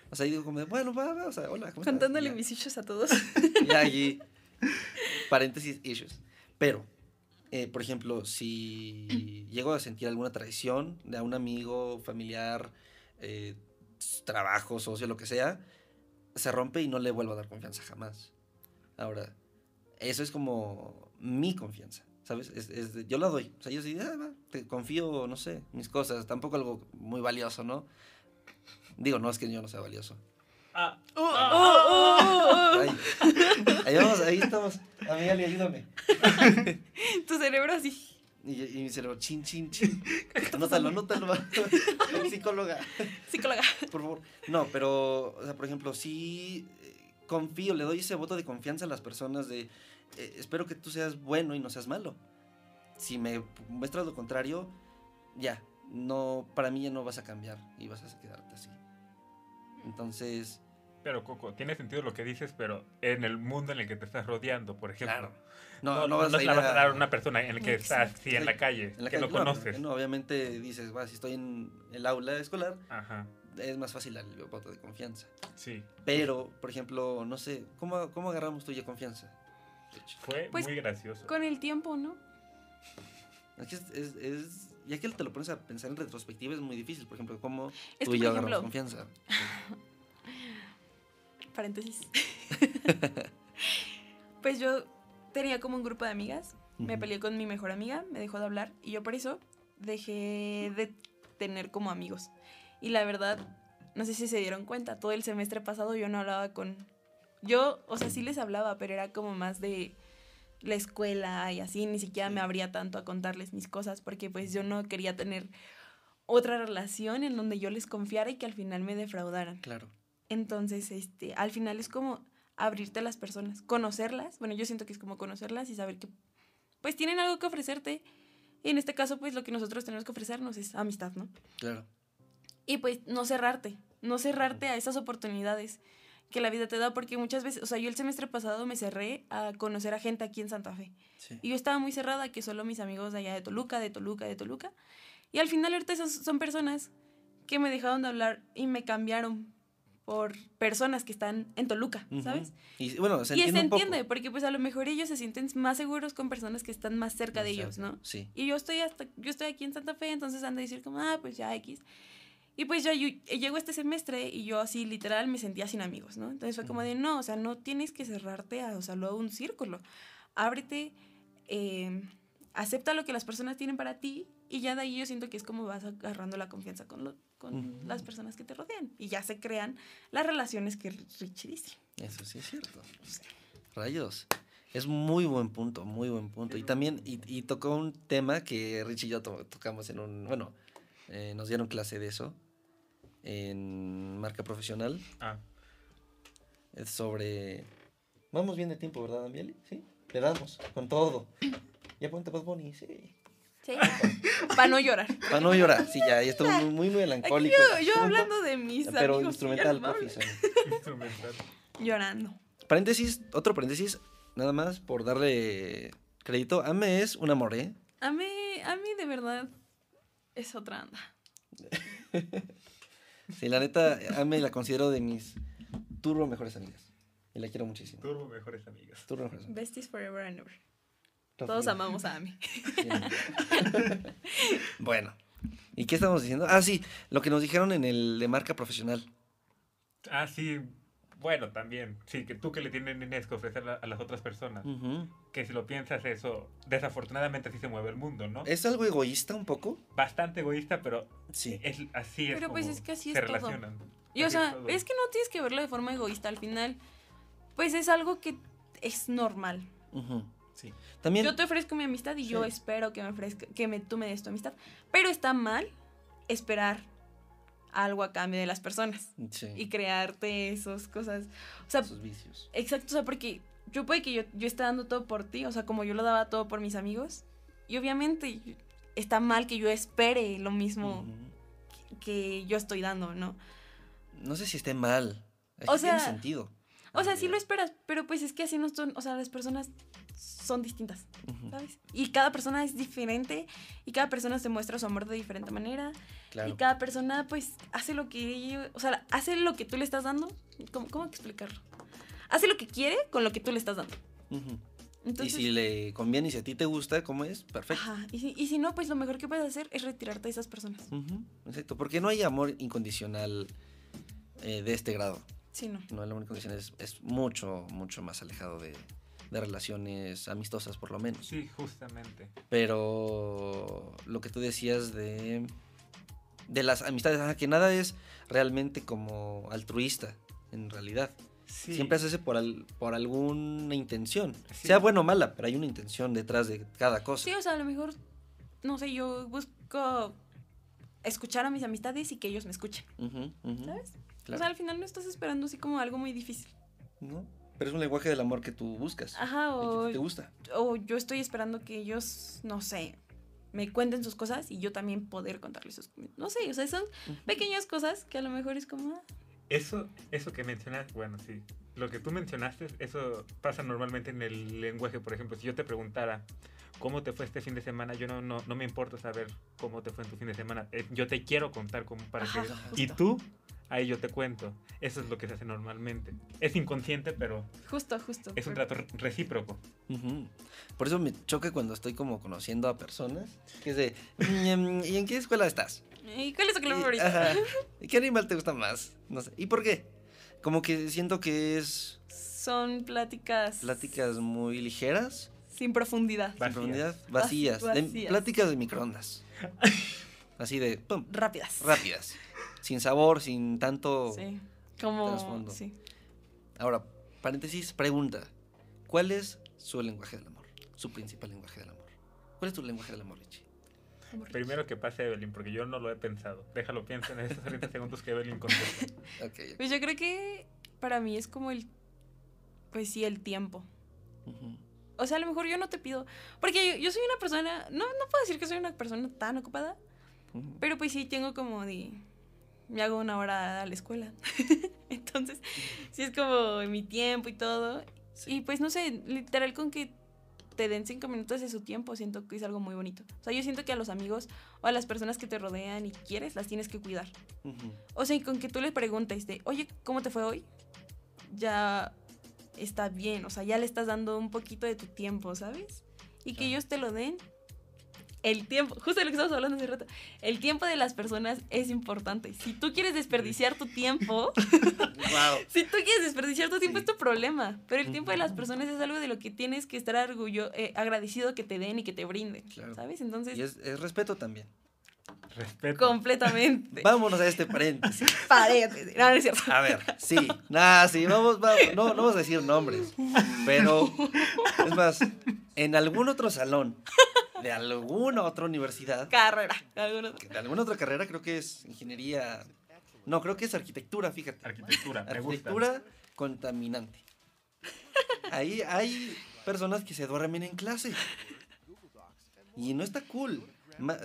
O sea, y digo como, de, bueno, va, va, o sea, hola, ¿cómo? Contándole mis issues a todos. Ya allí, paréntesis, issues. Pero, eh, por ejemplo, si llego a sentir alguna traición de a un amigo, familiar, eh, trabajo, socio, lo que sea, se rompe y no le vuelvo a dar confianza jamás. Ahora, eso es como mi confianza, ¿sabes? Es, es de- yo la doy. O sea, yo sí, ah, va, te confío, no sé, mis cosas. Tampoco algo muy valioso, ¿no? Digo, no es que yo no sea valioso. Ah, Ahí, ahí vamos, ahí estamos. Amiga, ayúdame. tu cerebro así. Y, y mi cerebro, chin, chin, chin. Anótalo, anótalo. Psicóloga, Psicóloga. por favor. No, pero, o sea, por ejemplo, sí eh, confío, le doy ese voto de confianza a las personas de eh, espero que tú seas bueno y no seas malo. Si me muestras lo contrario, ya, no, para mí ya no vas a cambiar y vas a quedarte así. Entonces, pero Coco, tiene sentido lo que dices, pero en el mundo en el que te estás rodeando, por ejemplo. no, no, vas se a ir la vas a dar a una persona en la que estás, sí, en la calle, en la que calle, no no, conoces. no, obviamente dices, va, si estoy en el aula escolar, Ajá, es más fácil el voto de confianza. sí. Pero, por ejemplo, no sé, ¿cómo, cómo agarramos tú ya confianza? Fue Pues, muy gracioso. Con el tiempo, ¿no? Es que es, es- es- ya que te lo pones a pensar en retrospectiva es muy difícil. Por ejemplo, ¿cómo Es tú que, y yo agarramos ejemplo, confianza? paréntesis. pues yo tenía como un grupo de amigas. Me peleé con mi mejor amiga, me dejó de hablar y yo por eso dejé de tener como amigos. Y la verdad, no sé si se dieron cuenta, todo el semestre pasado yo no hablaba con... Yo, o sea, sí les hablaba, pero era como más de la escuela y así, ni siquiera me abría tanto a contarles mis cosas porque pues yo no quería tener otra relación en donde yo les confiara y que al final me defraudaran. Claro. Entonces, este, al final es como abrirte a las personas, conocerlas. Bueno, yo siento que es como conocerlas y saber que pues tienen algo que ofrecerte. Y en este caso, pues lo que nosotros tenemos que ofrecernos es amistad, ¿no? Claro. Y pues no cerrarte, no cerrarte a esas oportunidades que la vida te da, porque muchas veces, o sea, yo el semestre pasado me cerré a conocer a gente aquí en Santa Fe. Sí. Y yo estaba muy cerrada que solo mis amigos de allá de Toluca, de Toluca, de Toluca. Y al final ahorita esas son personas que me dejaron de hablar y me cambiaron por personas que están en Toluca. ¿sabes? Y bueno, se y entiende se un poco. entiende, porque pues a lo mejor ellos se sienten más seguros con personas que están más cerca de ellos, ¿no? Sí. Y yo estoy hasta, yo estoy aquí en Santa Fe, entonces han de decir como, ah, pues ya X. Y pues ya yo, llego este semestre y yo así literal me sentía sin amigos, ¿no? Entonces fue como de, no, o sea, no tienes que cerrarte a, o sea, luego un círculo. Ábrete, eh, acepta lo que las personas tienen para ti y ya de ahí yo siento que es como vas agarrando la confianza con, lo- con las personas que te rodean. Y ya se crean las relaciones que Richie dice. Eso sí es cierto. Rayos. Es muy buen punto, muy buen punto. Y también, y, y tocó un tema que Rich y yo to- tocamos en un, bueno, eh, nos dieron clase de eso en marca profesional. Ah, Es sobre... Vamos bien de tiempo, ¿verdad, Ambieli? Sí. Le damos, con todo. Ya ponte Bad Bunny, sí. Sí. Para no llorar. Para no llorar, sí, ya, ya estuvo muy, muy Aquí melancólico. yo, hablando de mis Pero amigos. instrumental, eh. instrumental. Llorando. Paréntesis, otro paréntesis, nada más por darle crédito. Ame es un amor, ¿eh? A mí, a mí de verdad es otra anda. Sí, la neta, Ame la considero de mis turbo mejores amigas. Y la quiero muchísimo. Turbo mejores amigos. Tú, Rafa. Besties forever and ever. Todos amamos a Ami. bueno. ¿Y qué estamos diciendo? Ah, sí, lo que nos dijeron en el de marca profesional. Ah, sí. Bueno, también. Sí, que tú que le tienes que ofrecer a, a las otras personas. Que si lo piensas eso, desafortunadamente así se mueve el mundo, ¿no? ¿Es algo egoísta un poco? Bastante egoísta, pero Sí. es, así es Pero, pues, es que así se es todo. relacionan. Y o sea, es que no tienes que verlo de forma egoísta al final. Pues es algo que es normal. Ujú, Sí. También. Yo te ofrezco mi amistad y yo espero que me ofrezca, que me, tú me des tu amistad. Pero está mal esperar algo a cambio de las personas Sí. y crearte esas cosas. O sea, sus vicios. exacto, o sea, porque yo puede que yo, yo esté dando todo por ti, o sea, como yo lo daba todo por mis amigos. Y obviamente está mal que yo espere lo mismo que yo estoy dando, ¿no? No sé si esté mal. Es O que tiene sea, sentido. O sea, sí lo esperas, pero pues es que así no son, o sea, las personas son distintas, Ujú, ¿sabes? Y cada persona es diferente y cada persona se muestra su amor de diferente manera Claro. y cada persona pues hace lo que, o sea, hace lo que tú le estás dando, ¿cómo, cómo explicarlo? Hace lo que quiere con lo que tú le estás dando. Ujú. Entonces, y si le conviene y si a ti te gusta, ¿cómo es? Perfecto. ajá, y si, y si no, pues lo mejor que puedes hacer es retirarte de esas personas. Ujú, Exacto. Porque no hay amor incondicional eh, de este grado. Sí, no. No, el amor incondicional es, es mucho, mucho más alejado de, de relaciones amistosas, por lo menos. Sí, justamente. Pero lo que tú decías de, de las amistades, ajá, que nada es realmente como altruista, en realidad. Sí. Siempre se hace por, al- por alguna intención. Sí. Sea buena o mala, pero hay una intención detrás de cada cosa. Sí, o sea, a lo mejor, no sé, yo busco escuchar a mis amistades y que ellos me escuchen, ¿sabes? claro. O sea, al final no estás esperando así como algo muy difícil. ¿No? Pero es un lenguaje del amor que tú buscas. Ajá, y que o, te gusta. o yo estoy esperando que ellos, no sé, me cuenten sus cosas y yo también poder contarles sus... No sé, o sea, son pequeñas cosas que a lo mejor es como... ah, Eso, eso que mencionas, bueno, sí. Lo que tú mencionaste, eso pasa normalmente en el lenguaje. Por ejemplo, si yo te preguntara cómo te fue este fin de semana, yo no, no, no me importa saber cómo te fue en tu fin de semana. Eh, Yo te quiero contar cómo para Ajá, que... justo. Y tú, ahí yo te cuento. Eso es lo que se hace normalmente. Es inconsciente, pero Justo, justo. es un trato re- recíproco. Por eso me choca cuando estoy como conociendo a personas. Que es de, "Mm, ¿y en qué escuela estás? ¿Y cuál es tu color favorito? ajá, ¿Y qué animal te gusta más? No sé. ¿Y por qué? Como que siento que es Son pláticas... pláticas muy ligeras, Sin profundidad. sin Vacías. profundidad, vacías, de- vacías. pláticas de microondas. Así de, pum, Rápidas. rápidas, sin sabor, sin tanto... Sí. Como... trasfondo. Sí. Ahora, paréntesis, pregunta. ¿Cuál es su lenguaje del amor? Su principal lenguaje del amor. ¿Cuál es tu lenguaje del amor, Richie? Primero que pase Evelyn, porque yo no lo he pensado. Déjalo, piensa en esos 30 segundos que Evelyn contesta. Ok. Pues yo creo que para mí es como el... Pues sí, el tiempo. O sea, a lo mejor yo no te pido... Porque yo, yo soy una persona... No, no puedo decir que soy una persona tan ocupada. Pero pues sí, tengo como de... Me hago una hora a la escuela. Entonces, sí es como mi tiempo y todo. Sí. Y pues no sé, literal con que te den cinco minutos de su tiempo, siento que es algo muy bonito. O sea, yo siento que a los amigos o a las personas que te rodean y quieres, las tienes que cuidar. O sea, y con que tú le preguntes de, oye, ¿cómo te fue hoy? Ya está bien, o sea, ya le estás dando un poquito de tu tiempo, ¿sabes? Y que ellos te lo den. El tiempo, justo de lo que estábamos hablando hace rato, el tiempo de las personas es importante. Si tú quieres desperdiciar tu tiempo, Wow. si tú quieres desperdiciar tu tiempo Sí. es tu problema, pero el tiempo de las personas es algo de lo que tienes que estar orgullo, eh, agradecido que te den y que te brinden, Claro. ¿sabes? Entonces, Y es, es respeto también. Respeto. completamente. Vámonos a este paréntesis. Paréntesis. No, no es cierto. A ver, sí, nada, sí, vamos, vamos, no, no vamos a decir nombres, pero es más, en algún otro salón de alguna otra universidad, Carrera. alguno. de alguna otra carrera, creo que es ingeniería, no, creo que es arquitectura, fíjate, Arquitectura, me gusta. arquitectura contaminante. Ahí hay personas que se duermen en clase y no está cool. Ma-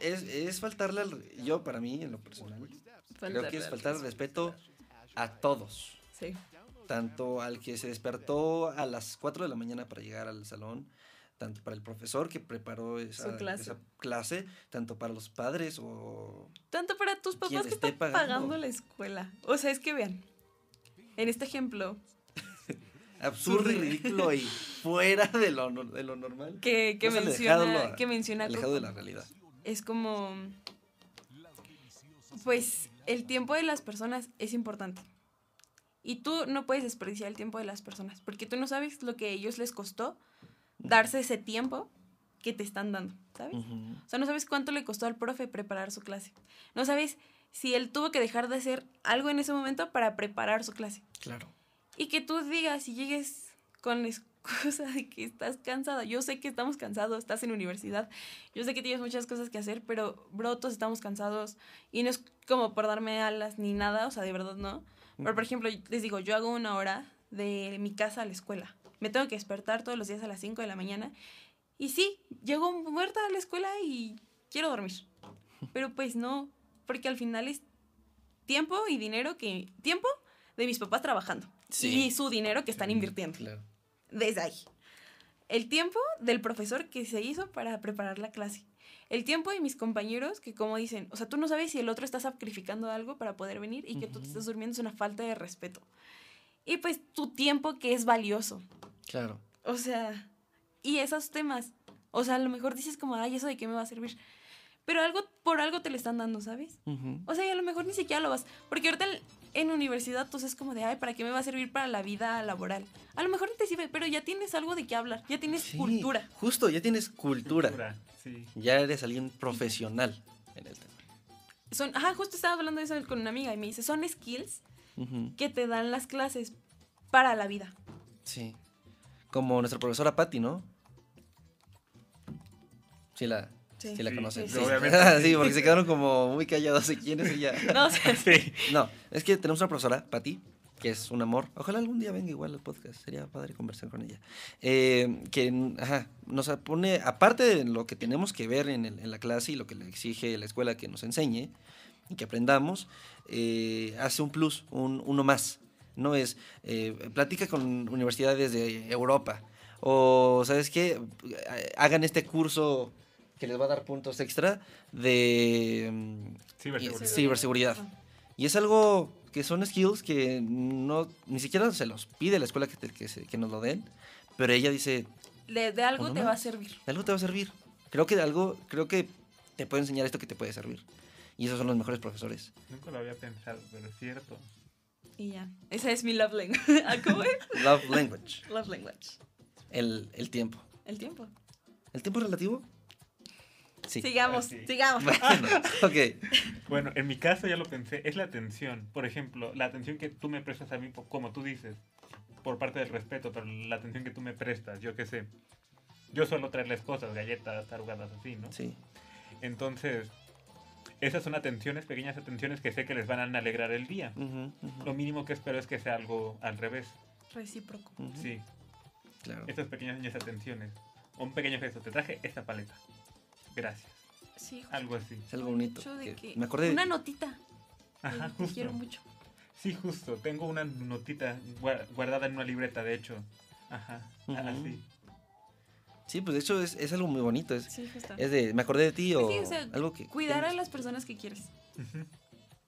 Es, es faltarle al, yo para mí en lo personal, creo que es faltar el respeto a todos. Sí. tanto al que se despertó a las 4 de la mañana para llegar al salón, tanto para el profesor que preparó esa, clase. esa clase, tanto para los padres o... Tanto para tus papás que están pagando. pagando la escuela. O sea, es que vean, en este ejemplo, absurdo y ridículo y fuera de lo, de lo normal. Que, que menciona, alejado que menciona Alejado de la realidad. Es como pues el tiempo de las personas es importante y tú no puedes desperdiciar el tiempo de las personas porque tú no sabes lo que a ellos les costó darse ese tiempo que te están dando, ¿sabes? O sea, no sabes cuánto le costó al profe preparar su clase. No sabes si él tuvo que dejar de hacer algo en ese momento para preparar su clase. Claro. Y que tú digas y llegues con excusa de que estás cansada. Yo sé que estamos cansados, estás en universidad. Yo sé que tienes muchas cosas que hacer, pero bro, todos estamos cansados. Y no es como por darme alas ni nada, o sea, de verdad no. Pero por ejemplo, les digo, yo hago una hora de mi casa a la escuela. Me tengo que despertar todos los días a las 5 de la mañana. Y sí, llego muerta a la escuela y quiero dormir. Pero pues no, porque al final es tiempo y dinero que... Tiempo de mis papás trabajando. Sí. Y su dinero que están invirtiendo. Claro. Desde ahí. El tiempo del profesor que se hizo para preparar la clase. El tiempo de mis compañeros que como dicen, o sea, tú no sabes si el otro está sacrificando algo para poder venir y que tú te estás durmiendo es una falta de respeto. Y pues tu tiempo que es valioso. Claro. O sea, y esos temas. O sea, a lo mejor dices como, ay, ¿eso de qué me va a servir? Pero algo, por algo te lo están dando, ¿sabes? O sea, y a lo mejor ni siquiera lo vas. Porque ahorita en universidad, pues es como de, ay, ¿para qué me va a servir para la vida laboral? A lo mejor ni te sirve, pero ya tienes algo de qué hablar. Ya tienes Sí, cultura. Justo, ya tienes cultura. Cultura, Sí. Ya eres alguien profesional en el tema. Son, ajá, justo estaba hablando de eso con una amiga y me dice, son skills que te dan las clases para la vida. Sí. Como nuestra profesora Patti, ¿no? Sí la, Sí. sí la conocen. sí, Sí, sí. obviamente. Sí, porque se quedaron como muy callados. ¿y ¿Quién es ella? No, Sí. No, es que tenemos una profesora, Patti, que es un amor. Ojalá algún día venga igual al podcast. Sería padre conversar con ella. Eh, que ajá, nos pone, aparte de lo que tenemos que ver en, el- en la clase y lo que le exige la escuela que nos enseñe y que aprendamos, eh, hace un plus, un, uno más. No es, eh, platica con universidades de Europa. O, ¿sabes qué? Hagan este curso que les va a dar puntos extra de mm, Ciberseguridad. ciberseguridad. Y es algo que son skills que no ni siquiera se los pide la escuela que, te- que, se- que nos lo den, pero ella dice, de, de algo te va a servir. "De algo te va a servir. Creo que de algo, creo que te puede enseñar esto que te puede servir. Y esos son los mejores profesores. Nunca lo había pensado, pero es cierto. Y ya. Esa es mi love language. ¿Ah, ¿Cómo es? Love language, Love language. el, el tiempo. El tiempo. ¿El tiempo es relativo? Sí. Sigamos, Sí. sigamos. Bueno, ok. Bueno, en mi caso ya lo pensé, es la atención. Por ejemplo, la atención que tú me prestas a mí, como tú dices, por parte del respeto, pero la atención que tú me prestas, yo qué sé. Yo suelo traerles cosas, galletas, tarugadas así, ¿no? Sí. Entonces, esas son atenciones, pequeñas atenciones que sé que les van a alegrar el día. Ujú, ujú, Lo mínimo que espero es que sea algo al revés. Recíproco. ujú. Sí, Claro. estas pequeñas atenciones. Un pequeño gesto, te traje esta paleta. Gracias. Sí, Algo así. Es algo bonito. Que- que- Me acordé Una ti. notita. Ajá, Te- te quiero justo. mucho. Sí, justo. Tengo una notita gua- guardada en una libreta, de hecho. Ajá, así. Sí, pues de hecho es, es algo muy bonito. Es, Sí, justo. es de, me acordé de ti o, Sí, o sea, algo que... Cuidar a las personas que quieres.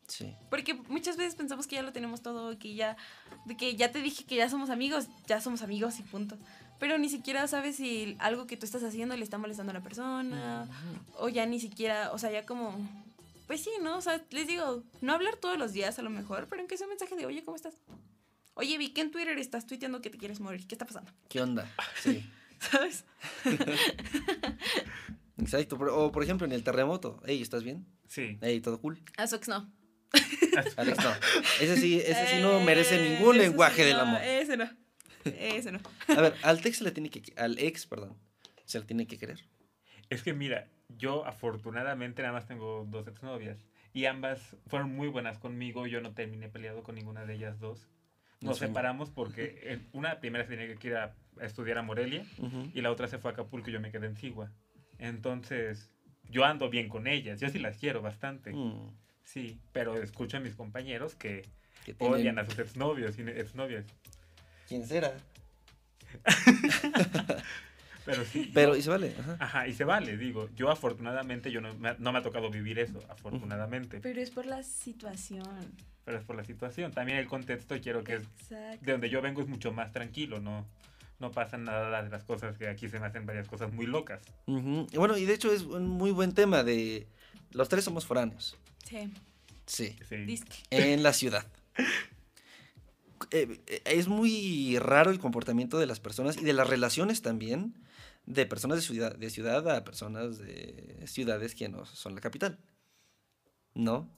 Sí. Porque muchas veces pensamos que ya lo tenemos todo, que ya, de que ya te dije que ya somos amigos, ya somos amigos y punto. Pero ni siquiera sabes si algo que tú estás haciendo le está molestando a la persona, o ya ni siquiera, o sea, ya como, pues sí, ¿no? O sea, les digo, no hablar todos los días a lo mejor, pero en que sea un mensaje de, oye, ¿cómo estás? Oye, vi que en Twitter estás tuiteando que te quieres morir, ¿qué está pasando? ¿Qué onda? Sí. ¿Sabes? Exacto. O por ejemplo en el terremoto. Hey, ¿estás bien? Sí. Hey, ¿todo cool? A no. Alex, no. Ese sí, ese sí no Eh, merece ningún lenguaje sí, del no, amor. Ese no. Ese no. A ver, al ex se le tiene que... Al ex, perdón. Se le tiene que querer. Es que mira, yo afortunadamente nada más tengo dos exnovias. Y ambas fueron muy buenas conmigo. Yo no terminé peleado con ninguna de ellas dos. Nos separamos porque una primera se tenía que ir a, estudiar a Morelia y la otra se fue a Acapulco y yo me quedé en Sigua. Entonces, yo ando bien con ellas. Yo sí las quiero bastante. Mm, Sí, pero escucho a mis compañeros que que tienen- odian a sus exnovios y exnovias. ¿Quién será? Pero sí. Pero, y se vale. Ajá. Ajá, y se vale, digo. Yo afortunadamente, yo no, me ha- no me ha tocado vivir eso, afortunadamente. Pero es por la situación. pero es por la situación. También el contexto quiero que es de donde yo vengo es mucho más tranquilo, no, no pasan nada de las cosas que aquí se me hacen varias cosas muy locas. Ujú. Y Bueno, y de hecho es un muy buen tema de... Los tres somos foráneos. Sí, Sí. Sí. En la ciudad. Eh, eh, es muy raro el comportamiento de las personas y de las relaciones también de personas de ciudad, de ciudad a personas de ciudades que no son la capital. ¿No?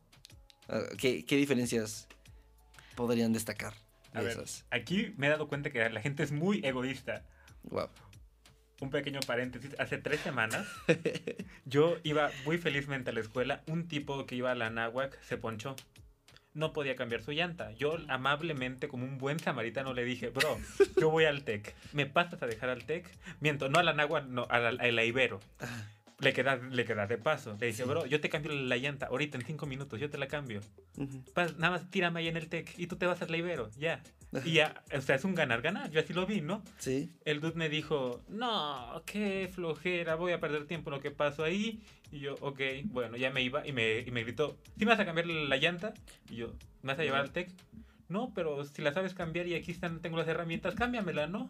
Ah, ¿Qué, qué diferencias podrían destacar A ver, aquí me he dado cuenta que la gente es muy egoísta. Wow. Un pequeño paréntesis, hace tres semanas yo iba muy felizmente a la escuela, un tipo que iba a la náhuac se ponchó. No podía cambiar su llanta. Yo amablemente, como un buen samaritano, le dije, bro, yo voy al TEC. ¿Me pasas a dejar al TEC? Miento, no a la náhuac, no, a la, a la Ibero. Le queda, le queda de paso. Le dice, Sí. bro, yo te cambio la llanta. Ahorita en cinco minutos, yo te la cambio. Ujú. Pa- nada más tírame ahí en el TEC y tú te vas a la Ibero. Ya. Y ya, o sea, es un ganar-ganar. Yo así lo vi, ¿no? Sí. El dude me dijo, no, qué flojera, voy a perder tiempo en lo que paso ahí. Y yo, ok, bueno, ya me iba y me, y me gritó, ¿sí me vas a cambiar la llanta? Y yo, ¿me vas a llevar al TEC? No, pero si la sabes cambiar y aquí están, tengo las herramientas, cámbiamela, ¿no?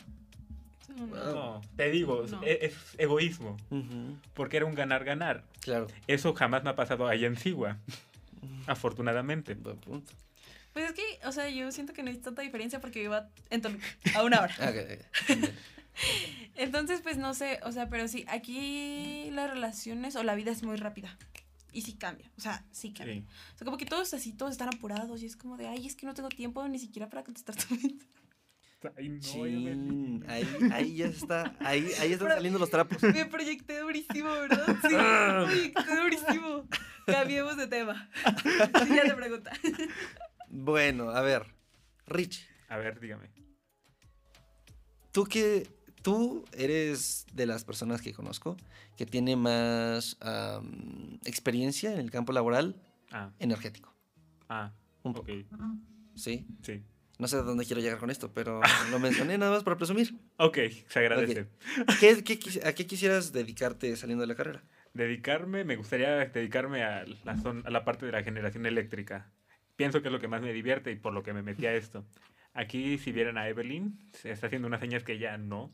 No, no. Wow. No, te digo, No. es, es egoísmo, porque era un ganar-ganar. Claro. Eso jamás me ha pasado allá en Sigua, afortunadamente. Buen punto. Pues es que, o sea, yo siento que no hay tanta diferencia porque iba en Toluca a una hora. Entonces, pues no sé, o sea, pero sí, aquí las relaciones o la vida es muy rápida. Y sí cambia, o sea, sí cambia. Sí. O sea, como que todos así, todos están apurados y es como de, ay, es que no tengo tiempo ni siquiera para contestar tu mensaje. Ay, no, Evelyn. Chin, ahí, ahí ya está. Ahí, ahí están Pero- saliendo los trapos. Me proyecté durísimo, ¿verdad? Sí, me proyecté durísimo. Cambiemos de tema. Siguiente pregunta. Bueno, a ver. Rich, A ver, dígame. tú que tú eres de las personas que conozco que tiene más experiencia en el campo laboral Ah, energético. ah, Un ok, Sí. sí. No sé a dónde quiero llegar con esto, pero lo mencioné nada más para presumir. Ok, se agradece. ¿Qué, qué ¿A qué quisieras dedicarte saliendo de la carrera? Dedicarme, me gustaría dedicarme a la, a la parte de la generación eléctrica. Pienso que es lo que más me divierte y por lo que me metí a esto. Aquí, si vieran a Evelyn, se está haciendo unas señas que ya no.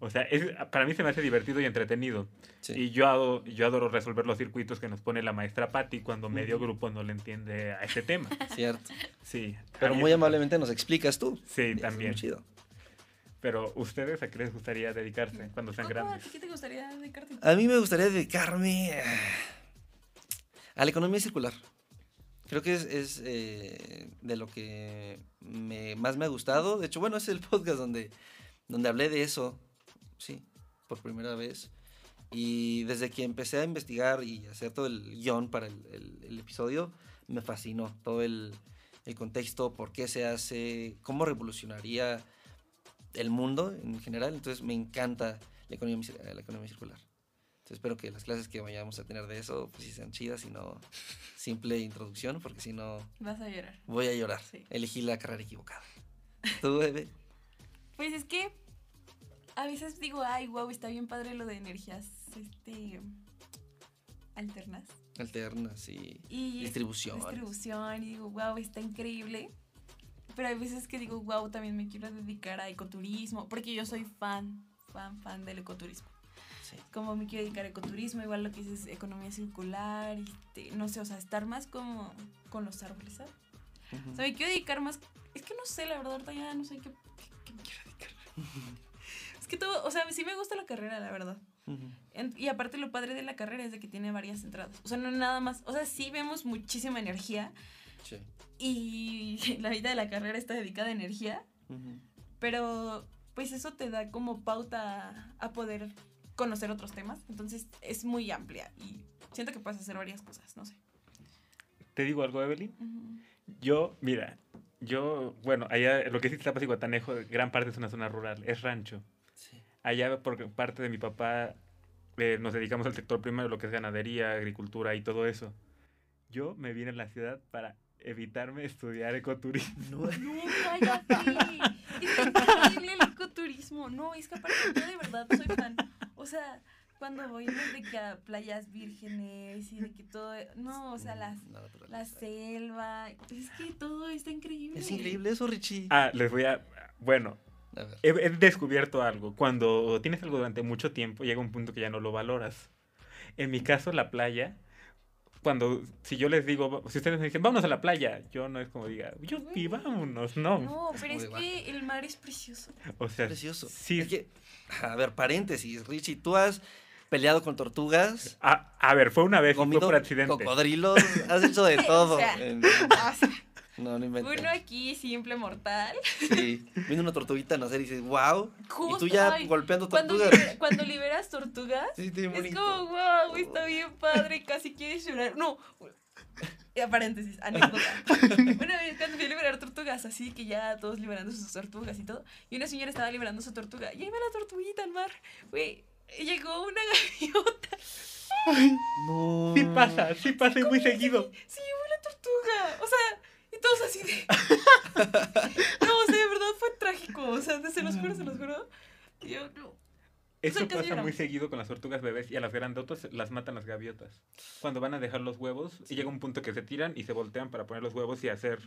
O sea, es- para mí se me hace divertido y entretenido. Sí. Y yo adoro, yo adoro resolver los circuitos que nos pone la maestra Patti cuando medio grupo no le entiende a este tema. Cierto. Sí. Pero muy es- amablemente nos explicas tú. Sí, Eso es también. muy chido. Pero ustedes, ¿a qué les gustaría dedicarse cuando sean Coco, ¿A grandes? ti qué te gustaría dedicarte? A mí me gustaría dedicarme eh, a la economía circular. Creo que es, es, eh, de lo que me- más me ha gustado. De hecho, bueno, es el podcast donde, donde hablé de eso, sí, por primera vez. Y desde que empecé a investigar y hacer todo el guion para el, el- el episodio, me fascinó todo el, el contexto, por qué se hace, cómo revolucionaría el mundo en general. Entonces me encanta la economía, cir- la economía circular. Entonces espero que las clases que vayamos a tener de eso, pues sí sean chidas y no simple introducción, porque si no Vas a llorar. voy a llorar. Sí. Elegí la carrera equivocada. ¿Tú, bebé? Pues es que a veces digo, ay, wow, está bien padre lo de energías este, alternas. Alternas y Y distribución. distribución, y digo, wow, está increíble. Pero hay veces que digo, wow, también me quiero dedicar a ecoturismo, porque yo soy fan, fan, fan del ecoturismo. Sí. Como me quiero dedicar a ecoturismo, igual lo que dices, economía circular, este, no sé, o sea, estar más como con los árboles, ¿sabes? O sea, me quiero dedicar más, es que no sé, la verdad, ahorita ya no sé qué, qué- qué me quiero dedicar. es que todo, o sea, sí me gusta la carrera, la verdad. En- y aparte lo padre de la carrera es de que tiene varias entradas. O sea, no nada más, o sea, sí vemos muchísima energía Sí. y la vida de la carrera está dedicada a energía, pero pues eso te da como pauta a, poder conocer otros temas. Entonces es muy amplia y siento que puedes hacer varias cosas, no sé. ¿Te digo algo, Evelyn? Yo, mira, yo, bueno, allá lo que sí Tapas y Guatanejo, gran parte es una zona rural, es rancho. Allá, por parte de mi papá, eh, nos dedicamos al sector primero, lo que es ganadería, agricultura y todo eso. Yo me vine a la ciudad para evitarme estudiar ecoturismo. No. No, cállate. Es increíble el ecoturismo. No, es que aparte yo de verdad soy fan. O sea, cuando voy de que a playas vírgenes y de que todo, no, o sea, las, No, naturaleza. la selva, es que todo está increíble. Es increíble eso, Richie. Ah, les voy a... Bueno, A ver. he, he descubierto algo. Cuando tienes algo durante mucho tiempo, llega un punto que ya no lo valoras. En mi caso, la playa, cuando, si yo les digo, si ustedes me dicen, vámonos a la playa, yo no es como diga, yo y vámonos, no. No, pero es que el mar es precioso. O sea, Precioso. sí. Es que, a ver, paréntesis, Richie, tú has peleado con tortugas, A, a ver, fue una vez fue por accidente. cocodrilos, has hecho de todo. sea, en- O sea, No, no inventes. uno aquí simple mortal. Sí, viene una tortuguita a nacer y dices, wow. Y Justo, tú ya ay, golpeando Cuando, tortugas. libera- cuando liberas tortugas, Sí, sí, es bonito. como, wow, está bien padre, casi quieres llorar. No, ya paréntesis, anécdota. Una vez cuando fui a liberar tortugas, así que ya todos liberando sus tortugas y todo, y una señora estaba liberando su tortuga, y ahí va la tortuguita al mar, güey, llegó una gaviota, No. Sí pasa, sí pasa y muy seguido. se llevó la tortuga, o sea, y todos así de... No, o sea, de verdad fue trágico, o sea, se los juro, se los juro. Y yo, no. Eso pasa muy seguido con las tortugas bebés y a las grandotas las matan las gaviotas. Cuando van a dejar los huevos y llega un punto que se tiran y se voltean para poner los huevos y hacer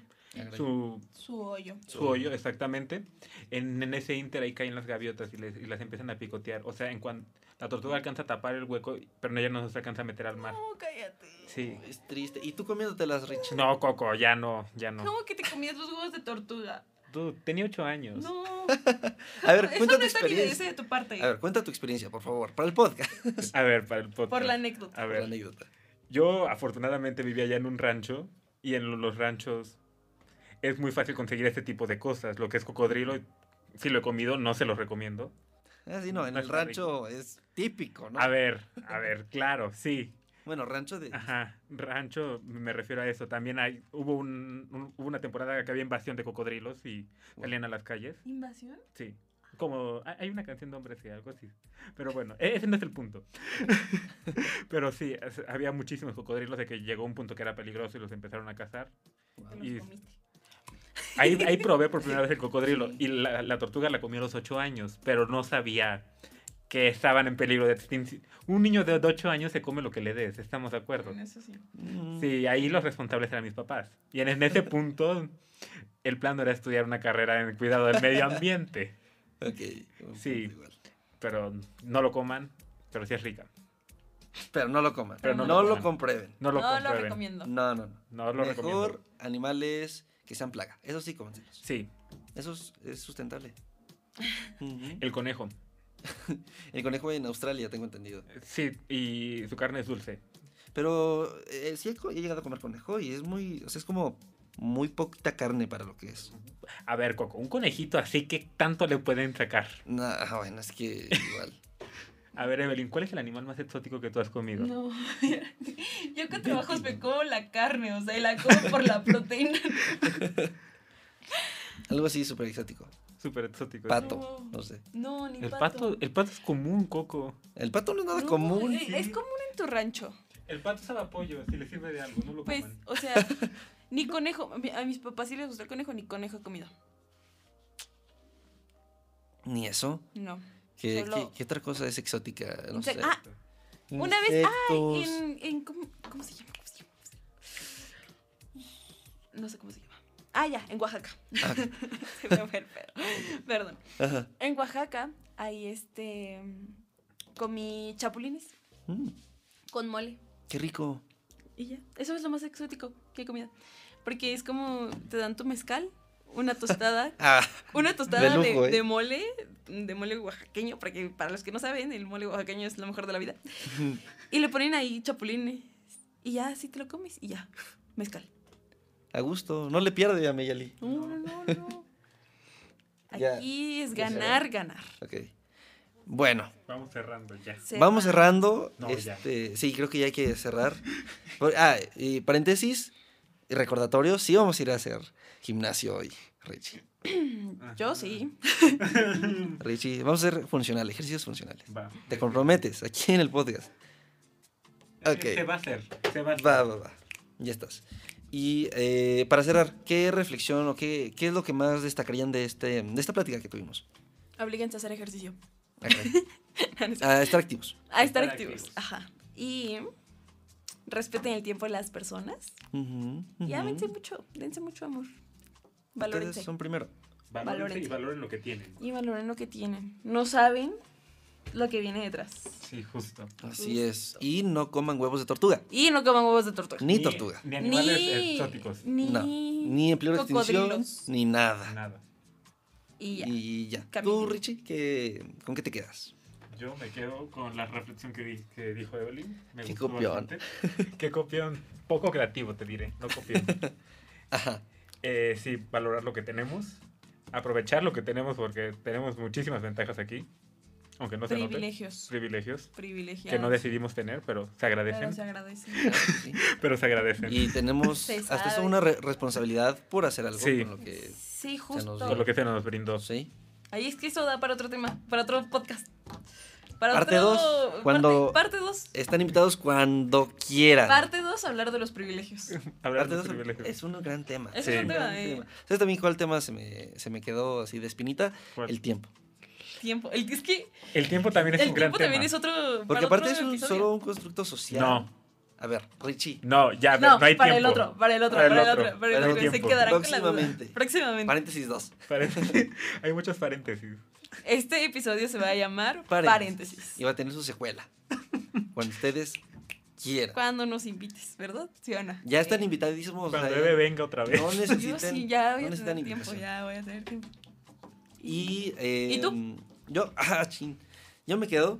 su, Su hoyo. su hoyo exactamente. En, en ese inter ahí caen las gaviotas y, les- y las empiezan a picotear. O sea, en cuanto la tortuga alcanza a tapar el hueco, pero ella no se alcanza a meter al mar. No, cállate. Sí. Es triste. ¿Y tú comiéndotelas, Richie? No, Coco, ya no, ya no. ¿Cómo que te comías los huevos de tortuga? Tú, tenía ocho años. No. A ver, Eso cuenta no tu experiencia. de tu parte. A ver, cuenta tu experiencia, por favor, para el podcast. A ver, para el podcast. por la anécdota. A La ver, anécdota. yo afortunadamente vivía allá en un rancho y en los ranchos es muy fácil conseguir este tipo de cosas. Lo que es cocodrilo, si lo he comido, no se lo recomiendo. Ah, sí, no, en No el rancho es típico, ¿no? A ver, a ver, claro, sí. Bueno, rancho de... Ajá, rancho, me refiero a eso. También hay, hubo, un, un- hubo una temporada que había invasión de cocodrilos y salían a las calles. ¿Invasión? Sí. Como, hay una canción de hombres que algo así. Pero bueno, e- ese no es el punto. Pero sí, había muchísimos cocodrilos de que llegó un punto que era peligroso y los empezaron a cazar. Los Y-. Ahí, ahí probé por primera vez el cocodrilo y la, la tortuga la comí a los 8 años, pero no sabía que estaban en peligro de extinción. Un niño de 8 años se come lo que le des, ¿estamos de acuerdo? En eso sí. Mm, Sí, ahí los responsables eran mis papás. Y en, en ese punto, el plan no era estudiar una carrera en cuidado del medio ambiente. Ok. Sí. Pero no lo coman, pero sí es rica. Pero no lo coman. Pero no, no lo lo coman. comprueben. No lo No lo comprueben. recomiendo. No, no, no. No lo Mejor recomiendo. animales que sean plaga. Eso sí, cómanselos. Sí, Eso es, es sustentable. Ujú. el conejo. El conejo en Australia, tengo entendido. Sí, y su carne es dulce. Pero eh, sí he, llegado a comer conejo y es muy, o sea, es como muy poquita carne para lo que es. A ver, Coco, un conejito así que tanto le pueden sacar. Nah, ah, bueno, es que igual. A ver, Evelyn, ¿cuál es el animal más exótico que tú has comido? No. Yo con trabajos me como la carne, o sea, y la como por la proteína. Algo así súper exótico. Súper exótico. Pato, No. no sé. No, ni El pato. pato, el pato es común, Coco. El pato no es nada No, común. Es, es común en tu rancho. El pato sabe a pollo, si le sirve de algo, no lo Pues, coman. o sea, ni conejo. a mi- A mis papás sí les gusta el conejo, ni conejo he comido. Ni eso. No. ¿Qué, Solo- qué- qué otra cosa es exótica? No sé. Ah, una vez. Ay, Insectos. en. en ¿cómo. ¿Cómo se llama? No sé cómo se llama. Ah, ya, en Oaxaca. Ah, se me fue el pedo. Perdón. ajá. En Oaxaca hay este. Comí chapulines Mm, con mole. qué rico. Y ya. Eso es lo más exótico que he comido. Porque es como te dan tu mezcal, una tostada, Ah, una tostada De de, lujo, ¿eh? de mole, de mole oaxaqueño, porque para los que no saben, el mole oaxaqueño es lo mejor de la vida. Y le ponen ahí chapulines. Y ya, así te lo comes y ya. Mezcal. A gusto. No le pierde a Meyali. No, no, no, no. Ya, Aquí es ya ganar, ganar. Ok. Bueno, Vamos cerrando ya. Vamos va. cerrando. No, ya. este, sí, creo que ya hay que cerrar. Ah, y paréntesis y recordatorio, sí vamos a ir a hacer gimnasio hoy, Richie. Yo sí. Richie, vamos a hacer funcional, ejercicios funcionales. Va. Te comprometes aquí en el podcast. Ok. Se va a hacer. Se va a hacer. Va, va, va. Ya estás. Y eh, para cerrar, ¿qué reflexión o qué, qué es lo que más destacarían de, este, de esta plática que tuvimos? Oblíguense a hacer ejercicio. A estar activos. a estar estar activos. activos. Ajá. Y respeten el tiempo de las personas. Ujú, Y ámense mucho, dense mucho amor. Valórense. Ustedes son primero. Valórense y valoren lo que tienen. Y valoren lo que tienen. No saben lo que viene detrás. Sí, justo. Así es. Y no coman huevos de tortuga. Y no coman huevos de tortuga. Ni tortuga. Ni animales exóticos. Ni, No. Ni en peligro de extinción. Ni nada. Nada. Y ya. Y ya. ¿Tú. Richie, qué, con qué te quedas? Yo me quedo con la reflexión que, di- que dijo Evelyn. Me Qué gustó copión. bastante. Qué copión. Poco creativo, te diré. No copión. Ajá. Eh, sí, valorar lo que tenemos. Aprovechar lo que tenemos porque tenemos muchísimas ventajas aquí. Aunque no se note. Privilegios. Privilegios. Que no decidimos tener, pero se agradecen. Pero se agradecen. Sí. Pero se agradecen. Y tenemos Se hasta eso una re- responsabilidad por hacer algo Sí. con lo que. Sí, justo. nos Por lo que se nos brindó. Sí. Ahí es que eso da para otro tema, para otro podcast. Para Parte otro- dos, cuando- Parte 2. Están invitados cuando quieran. Parte 2, hablar de los privilegios. Hablar Parte de dos privilegios. es un gran tema. Es Sí. un gran tema, eh, tema. ¿Sabes también cuál tema se me, se me quedó así de espinita? ¿Cuál? El tiempo. Tiempo. El, es que El tiempo también es el un gran tiempo tema. también es otro. Porque para aparte otro es un, solo un constructo social. No, A ver, Richie. no, ya, No, no hay para tiempo. el otro, para el otro, Para para el el otro, otro. Para el el otro. Se tiempo. quedarán con la duda. Próximamente. Próximamente. Paréntesis 2. Paréntesis. hay muchos paréntesis. Este episodio se va a llamar Paréntesis. Paréntesis. Y va a tener su secuela. Cuando ustedes quieran. Cuando nos invites, ¿verdad? ¿Sí o no? Ya están invitadísimos. Cuando Eve venga otra vez. No Yo necesitan, sí, ya voy no a necesitan tener tiempo, ya voy a tener tiempo. Y, eh, ¿Y tú? Yo, ah, chin. Yo me quedo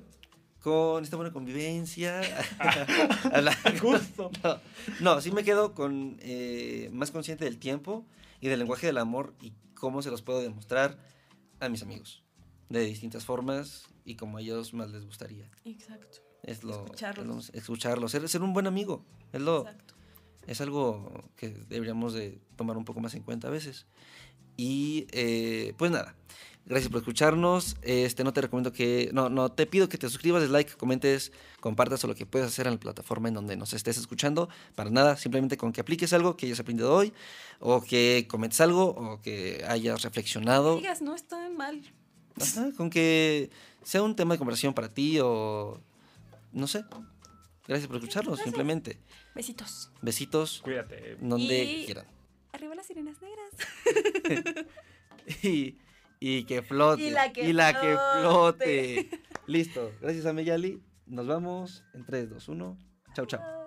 con esta buena convivencia. A la- Justo. No, no, sí me quedo con eh, más consciente del tiempo y del lenguaje del amor y cómo se los puedo demostrar a mis amigos. De distintas formas y como a ellos más les gustaría. Exacto. Es lo, Escucharlos. es lo- escucharlos, ser, ser un buen amigo. Es, lo, Exacto. es algo que deberíamos de tomar un poco más en cuenta a veces. Y eh, pues nada, gracias por escucharnos. Este, no te recomiendo que, no, no, te pido que te suscribas, des like, comentes, compartas o lo que puedas hacer en la plataforma en donde nos estés escuchando. Para nada, simplemente con que apliques algo que hayas aprendido hoy, o que comentes algo, o que hayas reflexionado. Digas, no está mal. Ajá, con que sea un tema de conversación para ti o no sé. Gracias por escucharnos, Gracias. simplemente. Besitos. Besitos Cuídate. donde Y- quieran. Arriba las sirenas negras. Y, y que flote. Y la que que flote. flote. Listo. Gracias a Meyali. Nos vamos en 3, 2, 1. Chao, chao.